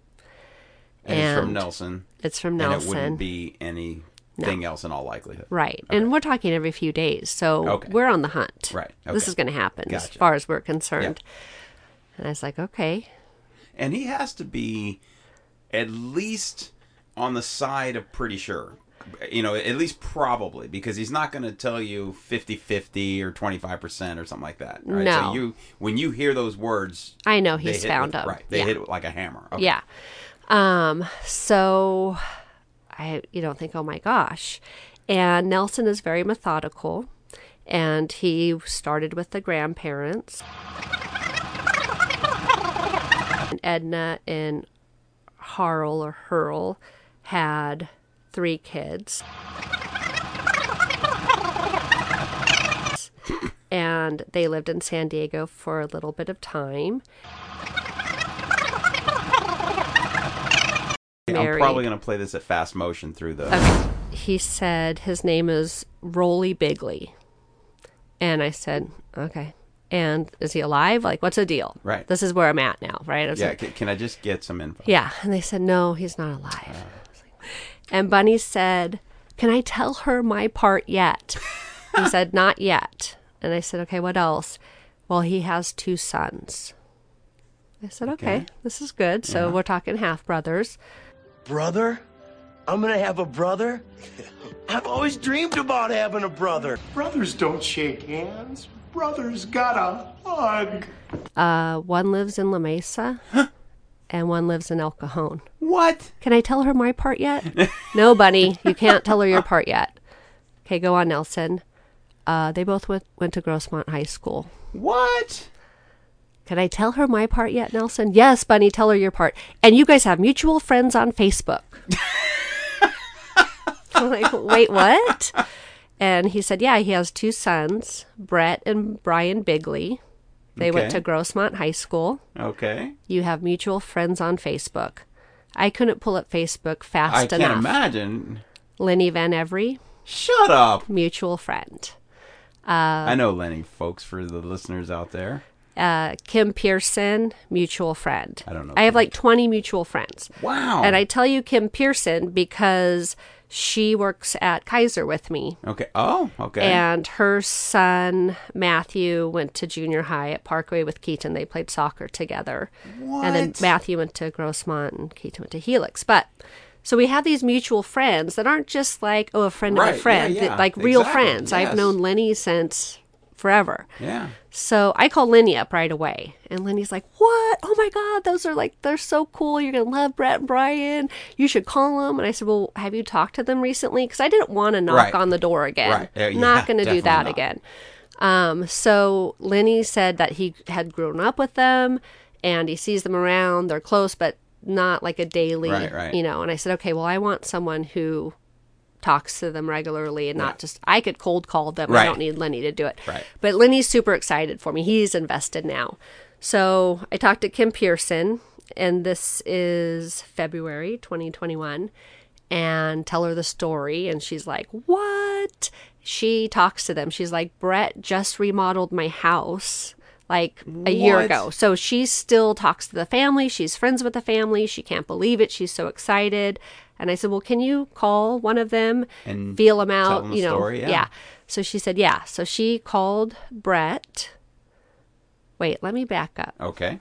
And, it's from Nelson. It's from Nelson. And it wouldn't be anything else in all likelihood. Right. And we're talking every few days. So Okay. we're on the hunt. Right. This is going to happen as far as we're concerned. And I was like, okay. And he has to be at least on the side of pretty sure. You know, at least probably, because he's not going to tell you 50 50 or 25% or something like that. Right? No. So you, when you hear those words, I know he's found with- them. Right. They yeah. hit it like a hammer. Okay. Yeah. Um, so I you don't think, oh my gosh. And Nelson is very methodical and he started with the grandparents. And Edna and Harl or Hurl had three kids. And they lived in San Diego for a little bit of time. I'm probably going to play this at fast motion through the. Okay. He said his name is Roly Bigley. And I said, okay. And is he alive? Like, what's the deal? Right. This is where I'm at now, right? I Yeah. like, Can, I just get some info? yeah. And they said, no, he's not alive. Uh. I was like- And Bunny said, can I tell her my part yet? he said, not yet. And I said, okay, what else? Well, he has two sons. I said, okay, Okay. this is good. So we're talking half brothers. Brother? I'm gonna have a brother? I've always dreamed about having a brother. Brothers don't shake hands. Brothers gotta hug. Uh, one lives in La Mesa, and one lives in El Cajon. What? Can I tell her my part yet? no, Bunny, you can't tell her your part yet. Okay, go on, Nelson. Uh, they both went, went to Grossmont High School. What? Can I tell her my part yet, Nelson? Yes, Bunny, tell her your part. And you guys have mutual friends on Facebook. I'm like, wait, what? And he said, yeah, he has two sons, Brett and Brian Bigley. They went to Grossmont High School. Okay. You have mutual friends on Facebook. I couldn't pull up Facebook fast enough. I can't imagine. Lenny Van Every, Shut up. mutual friend. I know Lenny, folks, for the listeners out there. Uh, Kim Pearson, mutual friend. I don't know I have like 20 mutual friends. Wow. And I tell you Kim Pearson because she works at Kaiser with me. Okay. Oh, okay. And her son Matthew went to junior high at Parkway with Keaton. They played soccer together. What? And then Matthew went to Grossmont and Keaton went to Helix. But so we have these mutual friends that aren't just like, oh, a friend Right, of a friend, yeah, like real exactly, friends. I've known Lenny since forever. yeah. So I call Lenny up right away. And Lenny's like, What? Oh my God, those are like, they're so cool. You're going to love Brett and Brian. You should call them. And I said, Well, have you talked to them recently? Because I didn't want to knock Right. on the door again. Right. Yeah, yeah, not going to do that not. again. Um, so Lenny said that he had grown up with them and he sees them around. They're close, but not like a daily, Right, right. you know. And I said, Okay, well, I want someone who talks to them regularly and not just I could cold call them. I don't need Lenny to do it. Right. But Lenny's super excited for me. He's invested now. So I talked to Kim Pearson, and this is February 2021, and tell her the story. And she's like, What? She talks to them. She's like, Brett just remodeled my house like a year ago. So she still talks to the family. She's friends with the family. She can't believe it. She's so excited. And I said, Well, can you call one of them And feel them tell out? them you know, story, yeah. So she said, Yeah. So she called Brett. Wait, let me back up. Okay.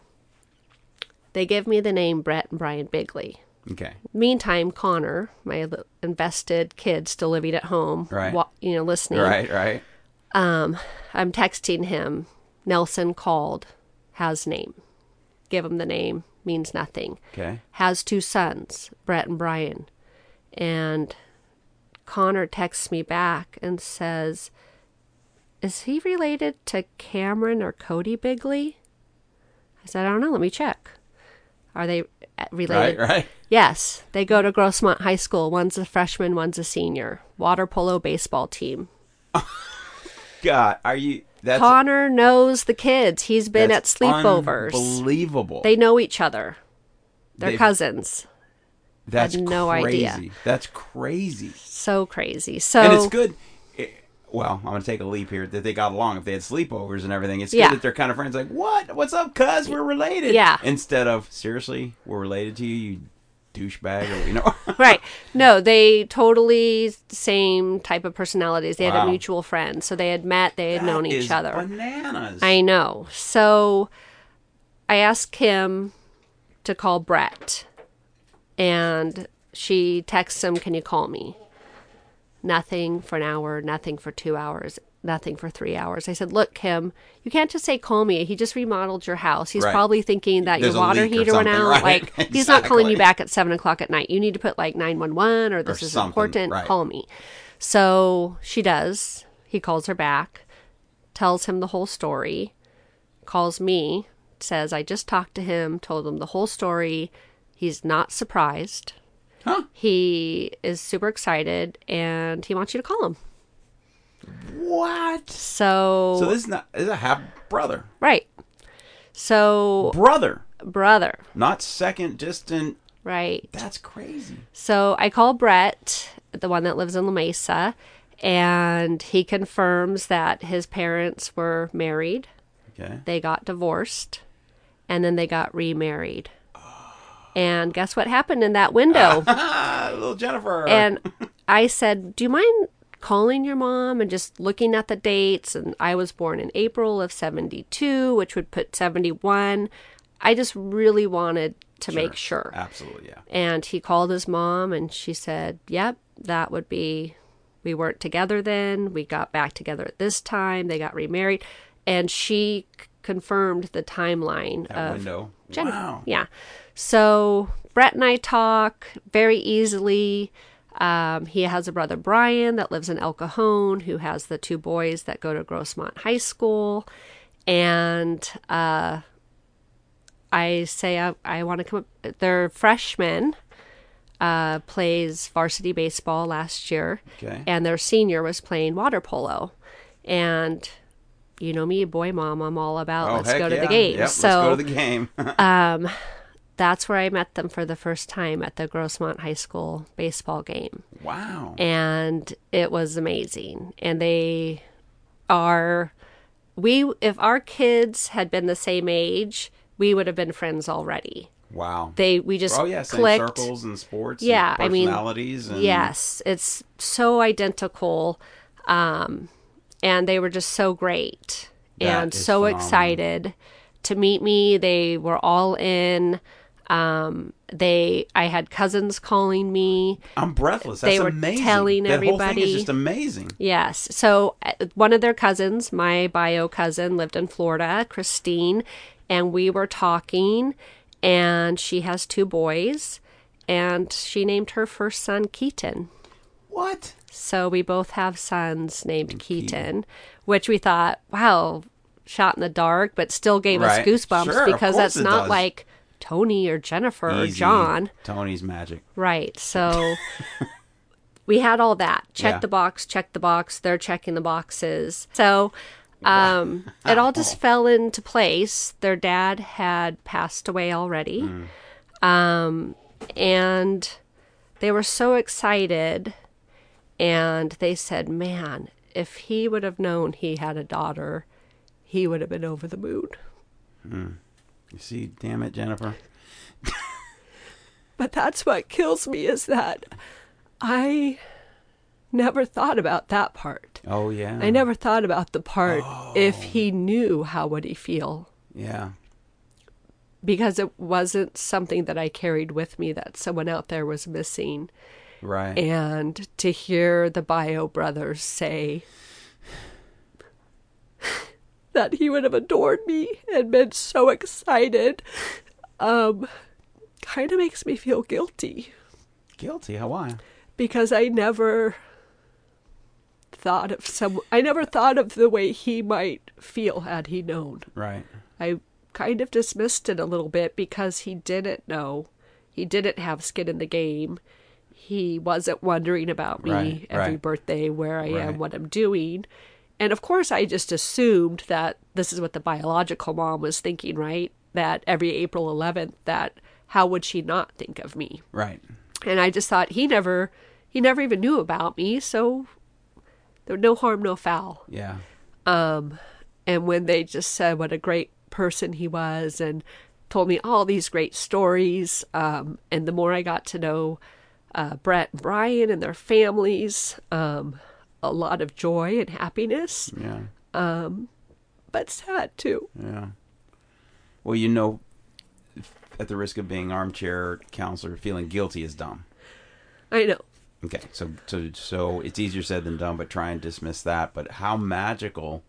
They give me the name Brett and Brian Bigley. Okay. Meantime, Connor, my invested kid, still living at home, Right. wa- you know, listening. Right. Right. Um, I'm texting him. Nelson called. Has name. Give him the name. Means nothing. Okay. Has two sons, Brett and Brian. And Connor texts me back and says, Is he related to Cameron or Cody Bigley? I said, I don't know. Let me check. Are they uh, Right. Right. Yes. They go to Grossmont High School. One's a freshman, one's a senior. Water polo baseball team. God, are you? That's Connor knows the kids. He's been at sleepovers. Unbelievable. They know each other. They're They've- cousins. That's had no crazy. idea. That's crazy. So crazy. So and it's good. it- well, I'm going to take a leap here that they got along. If they had sleepovers and everything, it's Yeah. good that they're kind of friends. Like, what? What's up, cuz? We're related. Yeah. Instead of, seriously, we're related to you, you douchebag. Or, you know. right. No, they totally same type of personalities. They had a mutual friend, so they had met. They had That known each is other. Bananas. I know. So I asked Kim to call Brett, and she texts him, "Can you call me?" Nothing for an hour. Nothing for two hours. Nothing for three hours. I said, "Look, Kim, you can't just say call me. He just remodeled your house. He's Right. probably thinking that There's your water heater went out. right. Like he's not calling you back at seven o'clock at night. You need to put like nine one one or this is something, important. right. Call me." So she does. He calls her back, tells him the whole story calls me, says, I just talked to him, told him the whole story. He's not surprised. Huh? He is super excited and he wants you to call him. What? So, So this is not this is a half brother. right. So, Brother. brother, Not second distant. right. That's crazy. So I call Brett, the one that lives in La Mesa, and he confirms that his parents were married. Okay. They got divorced and then they got remarried. And guess what happened in that window? Little Jennifer. and I said, Do you mind calling your mom and just looking at the dates? And I was born in April of 72, which would put 71. I just really wanted to make sure. Absolutely, yeah. And he called his mom and she said, Yep, that would be. We weren't together then. We got back together at this time. They got remarried. And she c- confirmed the timeline That of window. Jennifer. Wow. Yeah. So Brett and I talk very easily. Um, he has a brother, Brian, that lives in El Cajon, who has the two boys that go to Grossmont High School. And uh, I say I, I want to come up. They're freshmen, uh, plays varsity baseball last year. Okay. And their senior was playing water polo. And you know me, boy mom, I'm all about Oh, let's go to yeah. the game. Yep, so let's go to the game. that's where I met them for the first time at the Grossmont High School baseball game. wow. And it was amazing. And they are we if our kids had been the same age, we would have been friends already. Wow. They we just oh yeah, same circles and sports. Yeah, and I mean, personalities. and, Yes, it's so identical. Um, and they were just so great That and so phenomenal. excited to meet me. They were all in. Um, they, I had cousins calling me. I'm breathless. That's They were amazing. telling that whole thing is just amazing. Yes. So uh, one of their cousins, my bio cousin, lived in Florida, Christine, and we were talking, and she has two boys, and she named her first son Keaton. What? So we both have sons named Keaton, which we thought, wow, shot in the dark, but still gave Right. us goosebumps Sure, because that's not does. like Tony or Jennifer or John. Tony's magic. Right. So we had all that. Check Yeah. the box, check the box. They're checking the boxes. So um, it all just fell into place. Their dad had passed away already. Mm. Um, and they were so excited. And they said, man, if he would have known he had a daughter, he would have been over the moon. You see, damn it, Jennifer. But that's what kills me is that I never thought about that part. Oh yeah. I never thought about the part Oh. if he knew how would he feel Yeah. because it wasn't something that I carried with me that someone out there was missing Right. and to hear the bio brothers say that he would have adored me and been so excited um kind of makes me feel guilty Guilty. How why? because I never thought of some I never thought of the way he might feel had he known. Right. I kind of dismissed it a little bit because he didn't know. He didn't have skin in the game. He wasn't wondering about me Right, every right. birthday, where I Right. am, what I'm doing. And of course, I just assumed that this is what the biological mom was thinking, right? That every April 11th, that how would she not think of me? Right. and I just thought he never he never even knew about me, so no harm, no foul. Yeah. Um, And when they just said what a great person he was and told me all these great stories, um, and the more I got to know uh, Brett and Brian and their families, um, a lot of joy and happiness, Yeah. Um, but sad too. Yeah. Well, you know, at the risk of being armchair counselor, feeling guilty is dumb. I know. Okay, so so so it's easier said than done, but try and dismiss that. But how magical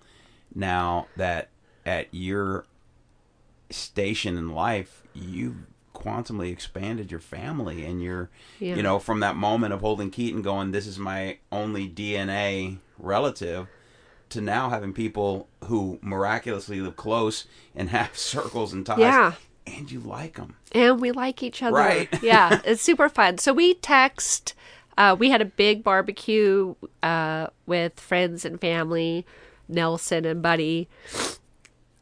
now that at your station in life you've quantumly expanded your family and you're Yeah. you know from that moment of holding Keaton going this is my only DNA relative to now having people who miraculously live close and have circles and ties Yeah. and you like them and we like each other. Right. yeah, it's super fun. So we text. Uh, we had a big barbecue uh, with friends and family, Nelson and Buddy,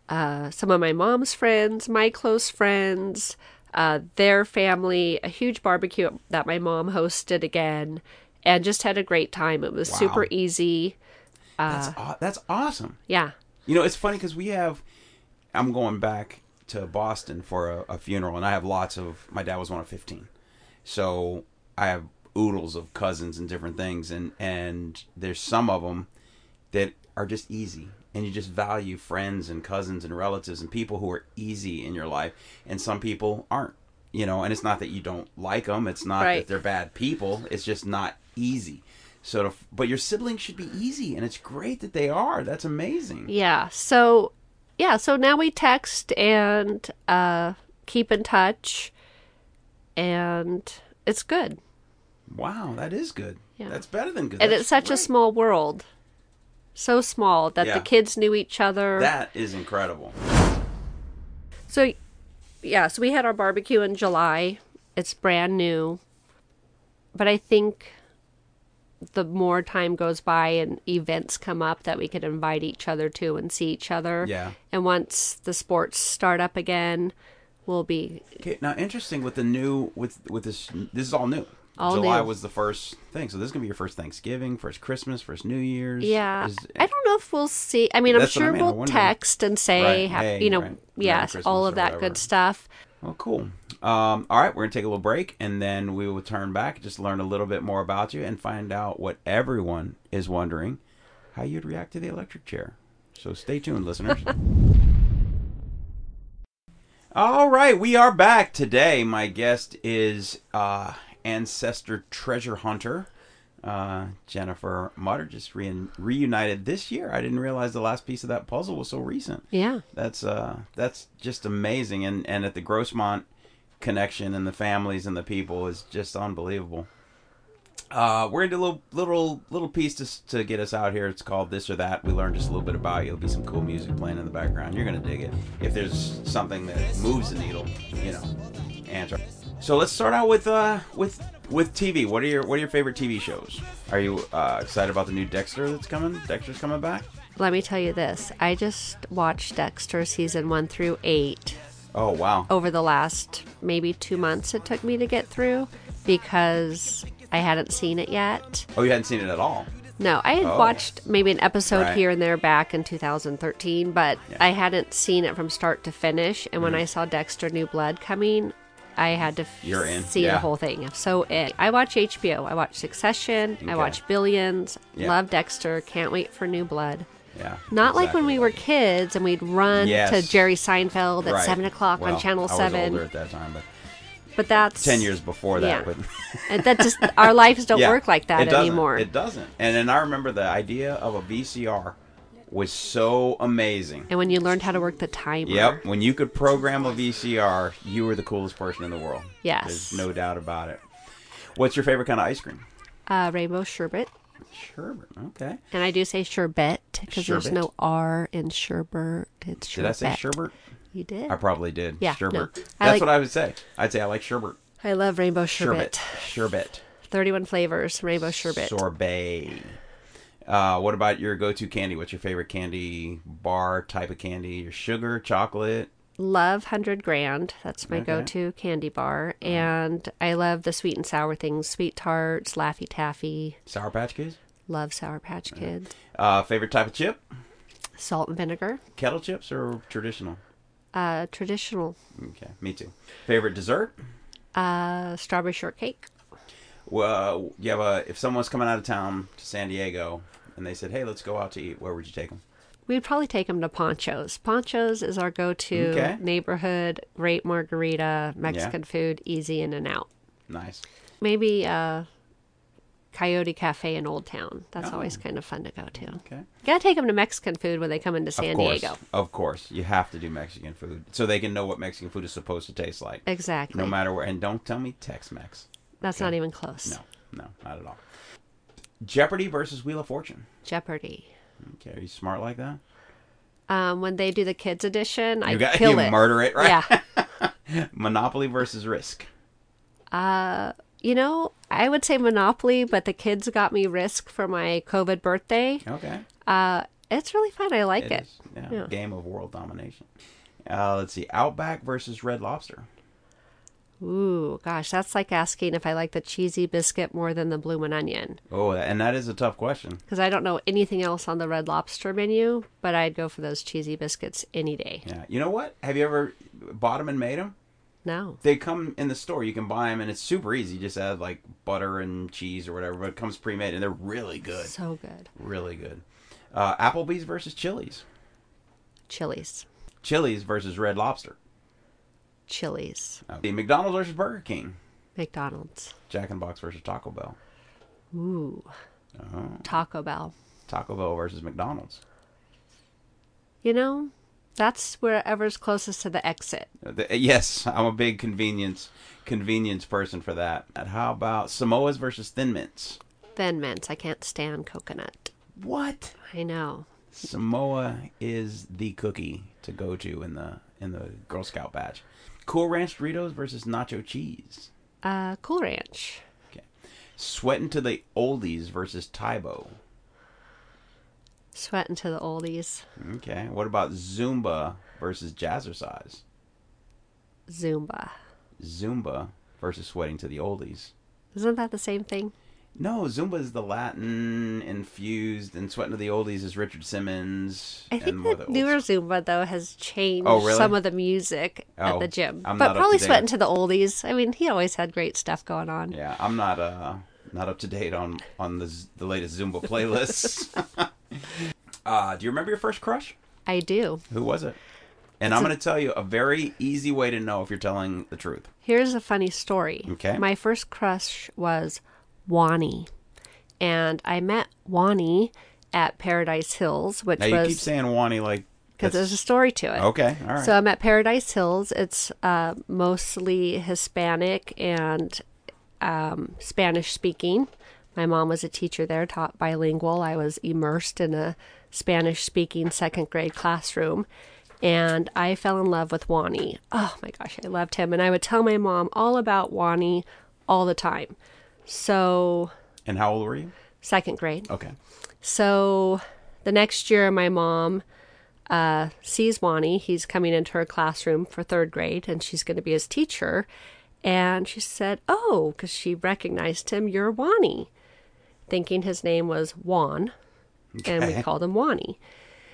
uh, some of my mom's friends, my close friends, uh, their family, a huge barbecue that my mom hosted again, and just had a great time. It was Wow. super easy. that's Uh. aw- that's awesome Yeah. You know, it's funny because we have. I'm going back to Boston for a, a funeral, and I have lots of. My dad was one of 15, so I have oodles of cousins and different things, and and there's some of them that are just easy, and you just value friends and cousins and relatives and people who are easy in your life, and some people aren't. You know, and it's not that you don't like them. It's not Right. that they're bad people. It's just not easy. So, to, but your siblings should be easy, and it's great that they are. That's amazing. Yeah. So, yeah. So now we text and uh, keep in touch, and it's good. Wow, that is good. Yeah. That's better than good. and That's it's such a small world, so small that Yeah. the kids knew each other. That is incredible. So, yeah. So we had our barbecue in July. It's brand new, but I think the more time goes by and events come up that we could invite each other to and see each other. Yeah. And once the sports start up again, we'll be Okay, now interesting with the new with with this. This is all new. All July new. was the first thing. So this is gonna be your first Thanksgiving, first Christmas, first New Year's. Yeah, Is- I don't know if we'll see. I mean, I'm what I sure mean, we'll text and say, Right, ha- hey, you know, right, yes, Christmas all of that whatever. good stuff. Well, cool. Um, all right, we're gonna take a little break, and then we will turn back, just learn a little bit more about you, and find out what everyone is wondering: how you'd react to the electric chair. So stay tuned, listeners. All right, we are back today. My guest is uh, ancestor treasure hunter uh, Jennifer Mutter, just re- reunited this year. I didn't realize the last piece of that puzzle was so recent. Yeah. That's uh, that's just amazing, and and at the Grossmont connection and the families and the people is just unbelievable. Uh, we're gonna do a little little little piece to to get us out here. It's called this or that. We learned just a little bit about you. There'll be some cool music playing in the background. You're gonna dig it. If there's something that moves the needle, you know, answer. So let's start out with uh with with TV. What are your what are your favorite TV shows? Are you uh, excited about the new Dexter that's coming? Dexter's coming back. Let me tell you this. I just watched Dexter season one through eight Oh wow. over the last maybe two months it took me to get through because I hadn't seen it yet. Oh, you hadn't seen it at all. No, I had Oh. watched maybe an episode Right. here and there back in 2013, but Yeah. I hadn't seen it from start to finish. And when I saw Dexter New Blood coming, I had to. You're in, see yeah. the whole thing. So it, I watch HBO, I watch Succession, Okay. I watch Billions, love Dexter, can't wait for New Blood. Yeah. Not like when we were kids and we'd run Yes. to Jerry Seinfeld at Right. seven o'clock Well, on Channel I was Seven. older at that time, but But that's ten years before that. Yeah. And that just our lives don't Yeah, work like that it anymore. It doesn't. And then I remember the idea of a VCR was so amazing. and when you learned how to work the timer, Yep. When you could program a VCR, you were the coolest person in the world. Yes. There's no doubt about it. What's your favorite kind of ice cream? uh, rainbow sherbet. Sherbet. Okay. And I do say sherbet because there's no R in sherbet. It's sherbet. Did I say sherbet. You did. I probably did. Yeah, Sherbet. no. That's I like- what I would say. I'd say I like sherbet. I love rainbow sherbet. Sherbet. Sherbet. 31 flavors, rainbow sherbet. Sorbet. Uh, what about your go-to candy? What's your favorite candy bar type of candy? Your sugar, chocolate? Love 100 grand. That's my Okay. go to candy bar. And I love the sweet and sour things sweet tarts, Laffy Taffy. Sour Patch Kids? Love Sour Patch Kids. Uh, favorite type of chip? Salt and vinegar. Kettle chips or traditional? Uh, traditional. Okay, me too. Favorite dessert? Uh, strawberry shortcake. Well, you have a if someone's coming out of town to San Diego and they said, "Hey, let's go out to eat," where would you take them? We'd probably take them to Ponchos. Ponchos is our go to Okay. neighborhood, great margarita, Mexican food, easy in and out. Nice. Maybe uh, Coyote Cafe in Old Town. That's Oh. always kind of fun to go to. Okay. Gotta take them to Mexican food when they come into San of Diego. of course, you have to do Mexican food so they can know what Mexican food is supposed to taste like. Exactly. No matter where, and don't tell me Tex-Mex. That's not even close. No, no, not at all. Jeopardy versus Wheel of Fortune. Jeopardy. Okay, are you smart like that? Um, when they do the kids edition, I You got kill you it. murder it, right? Yeah. Monopoly versus Risk. You know, I would say Monopoly, but the kids got me Risk for my COVID birthday. Okay. Uh, it's really fun. I like it. Yeah, Yeah. Game of world domination. Uh, let's see. Outback versus Red Lobster. Ooh, gosh, that's like asking if I like the cheesy biscuit more than the bloomin' onion. Oh, and that is a tough question. Because I don't know anything else on the Red Lobster menu, but I'd go for those cheesy biscuits any day. Yeah. You know what? Have you ever bought them and made them? No. They come in the store. You can buy them, and it's super easy. You just add like butter and cheese or whatever, but it comes pre-made, and they're really good. So good. Really good. Uh, Applebee's versus Chili's. Chili's. Chili's versus Red Lobster. Chili's. Okay. McDonald's versus Burger King. McDonald's. Jack in the Box versus Taco Bell. Ooh. Oh. Taco Bell. Taco Bell versus McDonald's. You know, that's wherever's closest to the exit. Uh, the- yes, I'm a big convenience convenience person for that. And how about Samoa's versus Thin Mints? Thin mints. I can't stand coconut. What? I know. Samoa is the cookie to go to in the in the Girl Scout batch. Cool Ranch Doritos versus Nacho Cheese. Uh, Cool Ranch. Okay. Sweating to the Oldies versus Tae Bo. Sweating to the oldies. Okay. What about Zumba versus Jazzercise? Zumba. Zumba versus Sweating to the Oldies. Isn't that the same thing? No, Zumba is the Latin infused, and Sweating to the Oldies is Richard Simmons. I think more that the newer Zumba though has changed Oh, really? some of the music at Oh, the gym, I'm but probably to sweating to the oldies. I mean, he always had great stuff going on. Yeah, I'm not uh not up to date on on the the latest Zumba playlists. uh, do you remember your first crush? I do. Who was it? And I'm going to tell you a very easy way to know if you're telling the truth. Here's a funny story. Okay. My first crush was Wonny, and I met Wonny at Paradise Hills, which Now you was keep saying Wonny like because there's a story to it. Okay, all right. So I'm at Paradise Hills. It's uh, mostly Hispanic and um, Spanish speaking. My mom was a teacher there, taught bilingual. I was immersed in a Spanish speaking second grade classroom. And I fell in love with Wonny. Oh my gosh, I loved him. And I would tell my mom all about Wonny all the time. So, and how old were you? second grade. Okay. So the next year, my mom uh, sees Wonny. He's coming into her classroom for third grade, and she's going to be his teacher. And she said, "Oh, because she recognized him, you're Wonny," thinking his name was Juan, and we called him Wonny.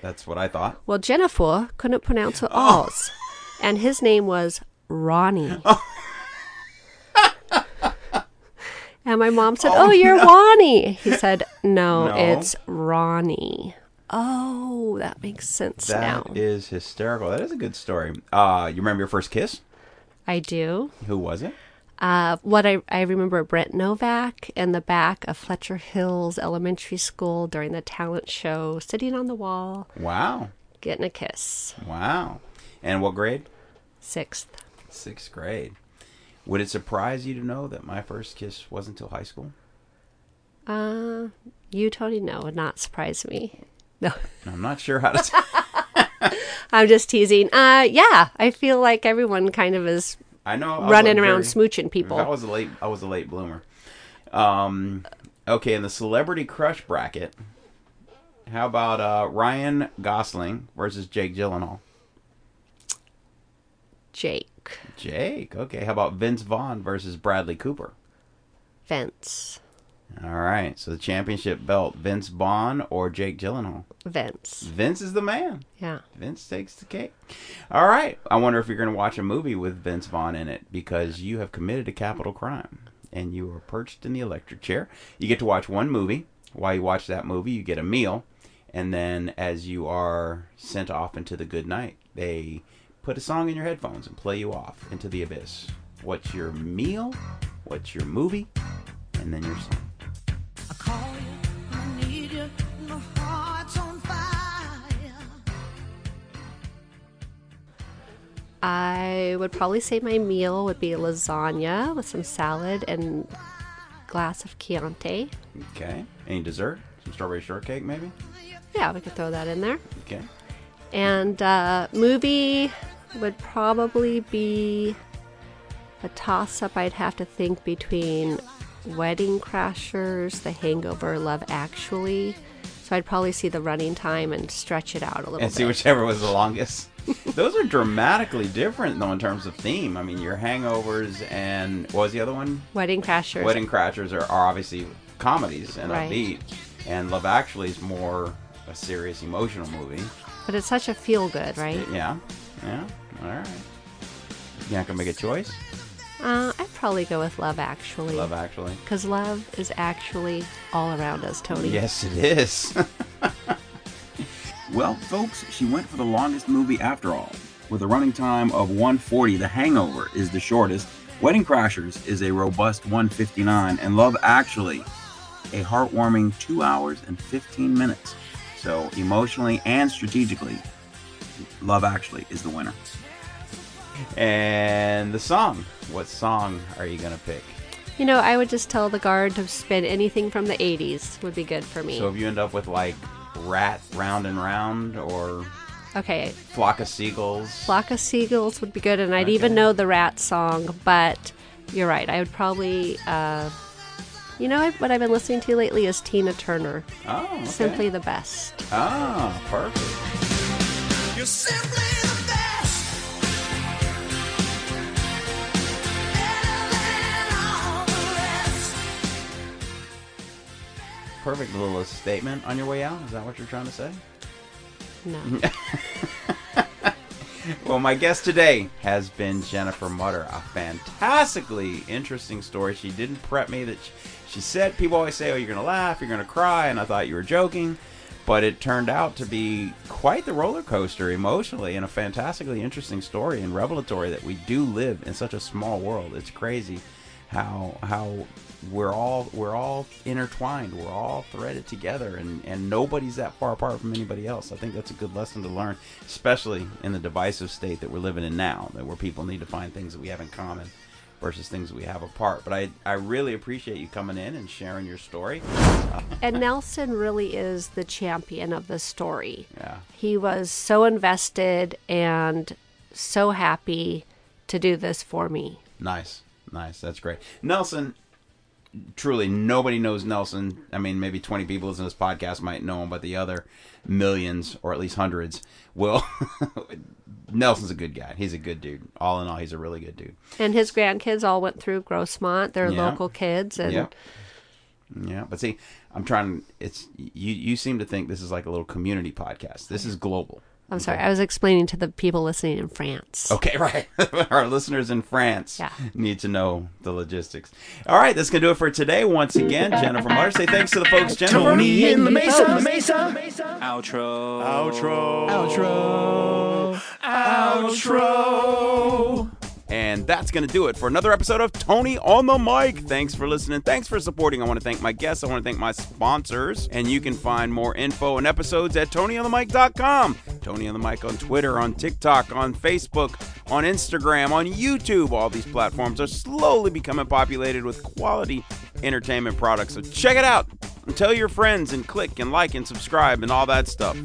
That's what I thought. Well, Jennifer couldn't pronounce the Alls, and his name was Ronnie. And my mom said, "Oh, you're Wonny." He said, no, No. it's Ronnie." Oh, that makes sense That now. is hysterical. That is a good story. Uh, you remember your first kiss? I do. Who was it? Uh, what I, I remember Brent Novak in the back of Fletcher Hills Elementary School during the talent show, sitting on the wall, Wow. getting a kiss. Wow. And what grade? Sixth. Sixth grade. Would it surprise you to know that my first kiss wasn't until high school? Uh, you, Tony, no, would not surprise me. No, I'm not sure how to. T- I'm just teasing. Uh, yeah, I feel like everyone kind of is I know. I running around very- smooching people. I was a late. I was a late bloomer. Um, okay, in the celebrity crush bracket, how about uh, Ryan Gosling versus Jake Gyllenhaal? Jake, Jake. Okay. How about Vince Vaughn versus Bradley Cooper? Vince, All right. So the championship belt, Vince Vaughn or Jake Gyllenhaal? Vince. Vince is the man. Yeah. Vince takes the cake. All right. I wonder if you're going to watch a movie with Vince Vaughn in it because you have committed a capital crime and you are perched in the electric chair. You get to watch one movie. While you watch that movie, you get a meal. And then as you are sent off into the good night, they put a song in your headphones and play you off into the abyss. What's your meal? What's your movie? And then your song. I you, you, my heart's on fire. I would probably say my meal would be lasagna with some salad and glass of Chianti. Okay. Any dessert? Some strawberry shortcake, maybe? Yeah, we could throw that in there. Okay. And uh, movie would probably be a toss up. I'd have to think between Wedding Crashers, The Hangover, Love Actually. So I'd probably see the running time and stretch it out a little bit. and bit. see whichever was the longest. Those are dramatically different, though, in terms of theme. I mean, your hangovers and what was the other one? Wedding Crashers. Wedding Crashers are, are obviously comedies and Right. upbeat, and Love Actually is more a serious, emotional movie. But it's such a feel good, right? Yeah, yeah. All right. You're not gonna make a choice. Uh, I'd probably go with Love Actually. Love Actually. Because love is actually all around us, Tony. Yes, it is. well, folks, she went for the longest movie after all. With a running time of 140, The Hangover is the shortest. Wedding Crashers is a robust 159, and Love Actually, a heartwarming 2 hours and 15 minutes. So, emotionally and strategically, Love Actually is the winner. And the song. What song are you going to pick? You know, I would just tell the guard to spin anything from the 80s would be good for me. So, if you end up with like Ratt Round and Round or okay, Flock of Seagulls. Flock of Seagulls would be good, and I'd Okay. even know the Ratt song, but you're right. I would probably, uh, you know, what I've been listening to lately is Tina Turner. Oh, okay. Simply the best. Ah, perfect. Perfect little statement on your way out. Is that what you're trying to say? No. Well, my guest today has been Jennifer Mutter. A fantastically interesting story. She didn't prep me that she, she said people always say, "Oh, you're going to laugh, you're going to cry," and I thought you were joking, but it turned out to be quite the roller coaster emotionally and a fantastically interesting story and revelatory that we do live in such a small world. It's crazy how how we're all we're all intertwined we're all threaded together and and nobody's that far apart from anybody else i think that's a good lesson to learn especially in the divisive state that we're living in now that where people need to find things that we have in common versus things that we have apart but i i really appreciate you coming in and sharing your story And Nelson really is the champion of the story. yeah He was so invested and so happy to do this for me. Nice, nice. That's great. Nelson, truly, nobody knows Nelson. I mean, maybe 20 people listening to this podcast might know him, but the other millions, or at least hundreds, will. Nelson's a good guy. He's a good dude. All in all, he's a really good dude. And his grandkids all went through Grossmont. They're Yeah. local kids. And Yeah. Yeah, but see, I'm trying. It's you. You seem to think this is like a little community podcast. This is global. I'm sorry, I was explaining to the people listening in France. Okay, right. Our listeners in France Yeah. need to know the logistics. All right, that's going to do it for today. Once again, Jennifer Mutter. Say thanks to the folks, Jennifer. Tony in the Mesa, the Mesa. Outro. Outro. Outro. Outro. And that's going to do it for another episode of Tony on the Mic. Thanks for listening. Thanks for supporting. I want to thank my guests. I want to thank my sponsors. And you can find more info and episodes at TonyOnTheMic.com. Tony on the Mic on Twitter, on TikTok, on Facebook, on Instagram, on YouTube. All these platforms are slowly becoming populated with quality entertainment products. So check it out and tell your friends and click and like and subscribe and all that stuff.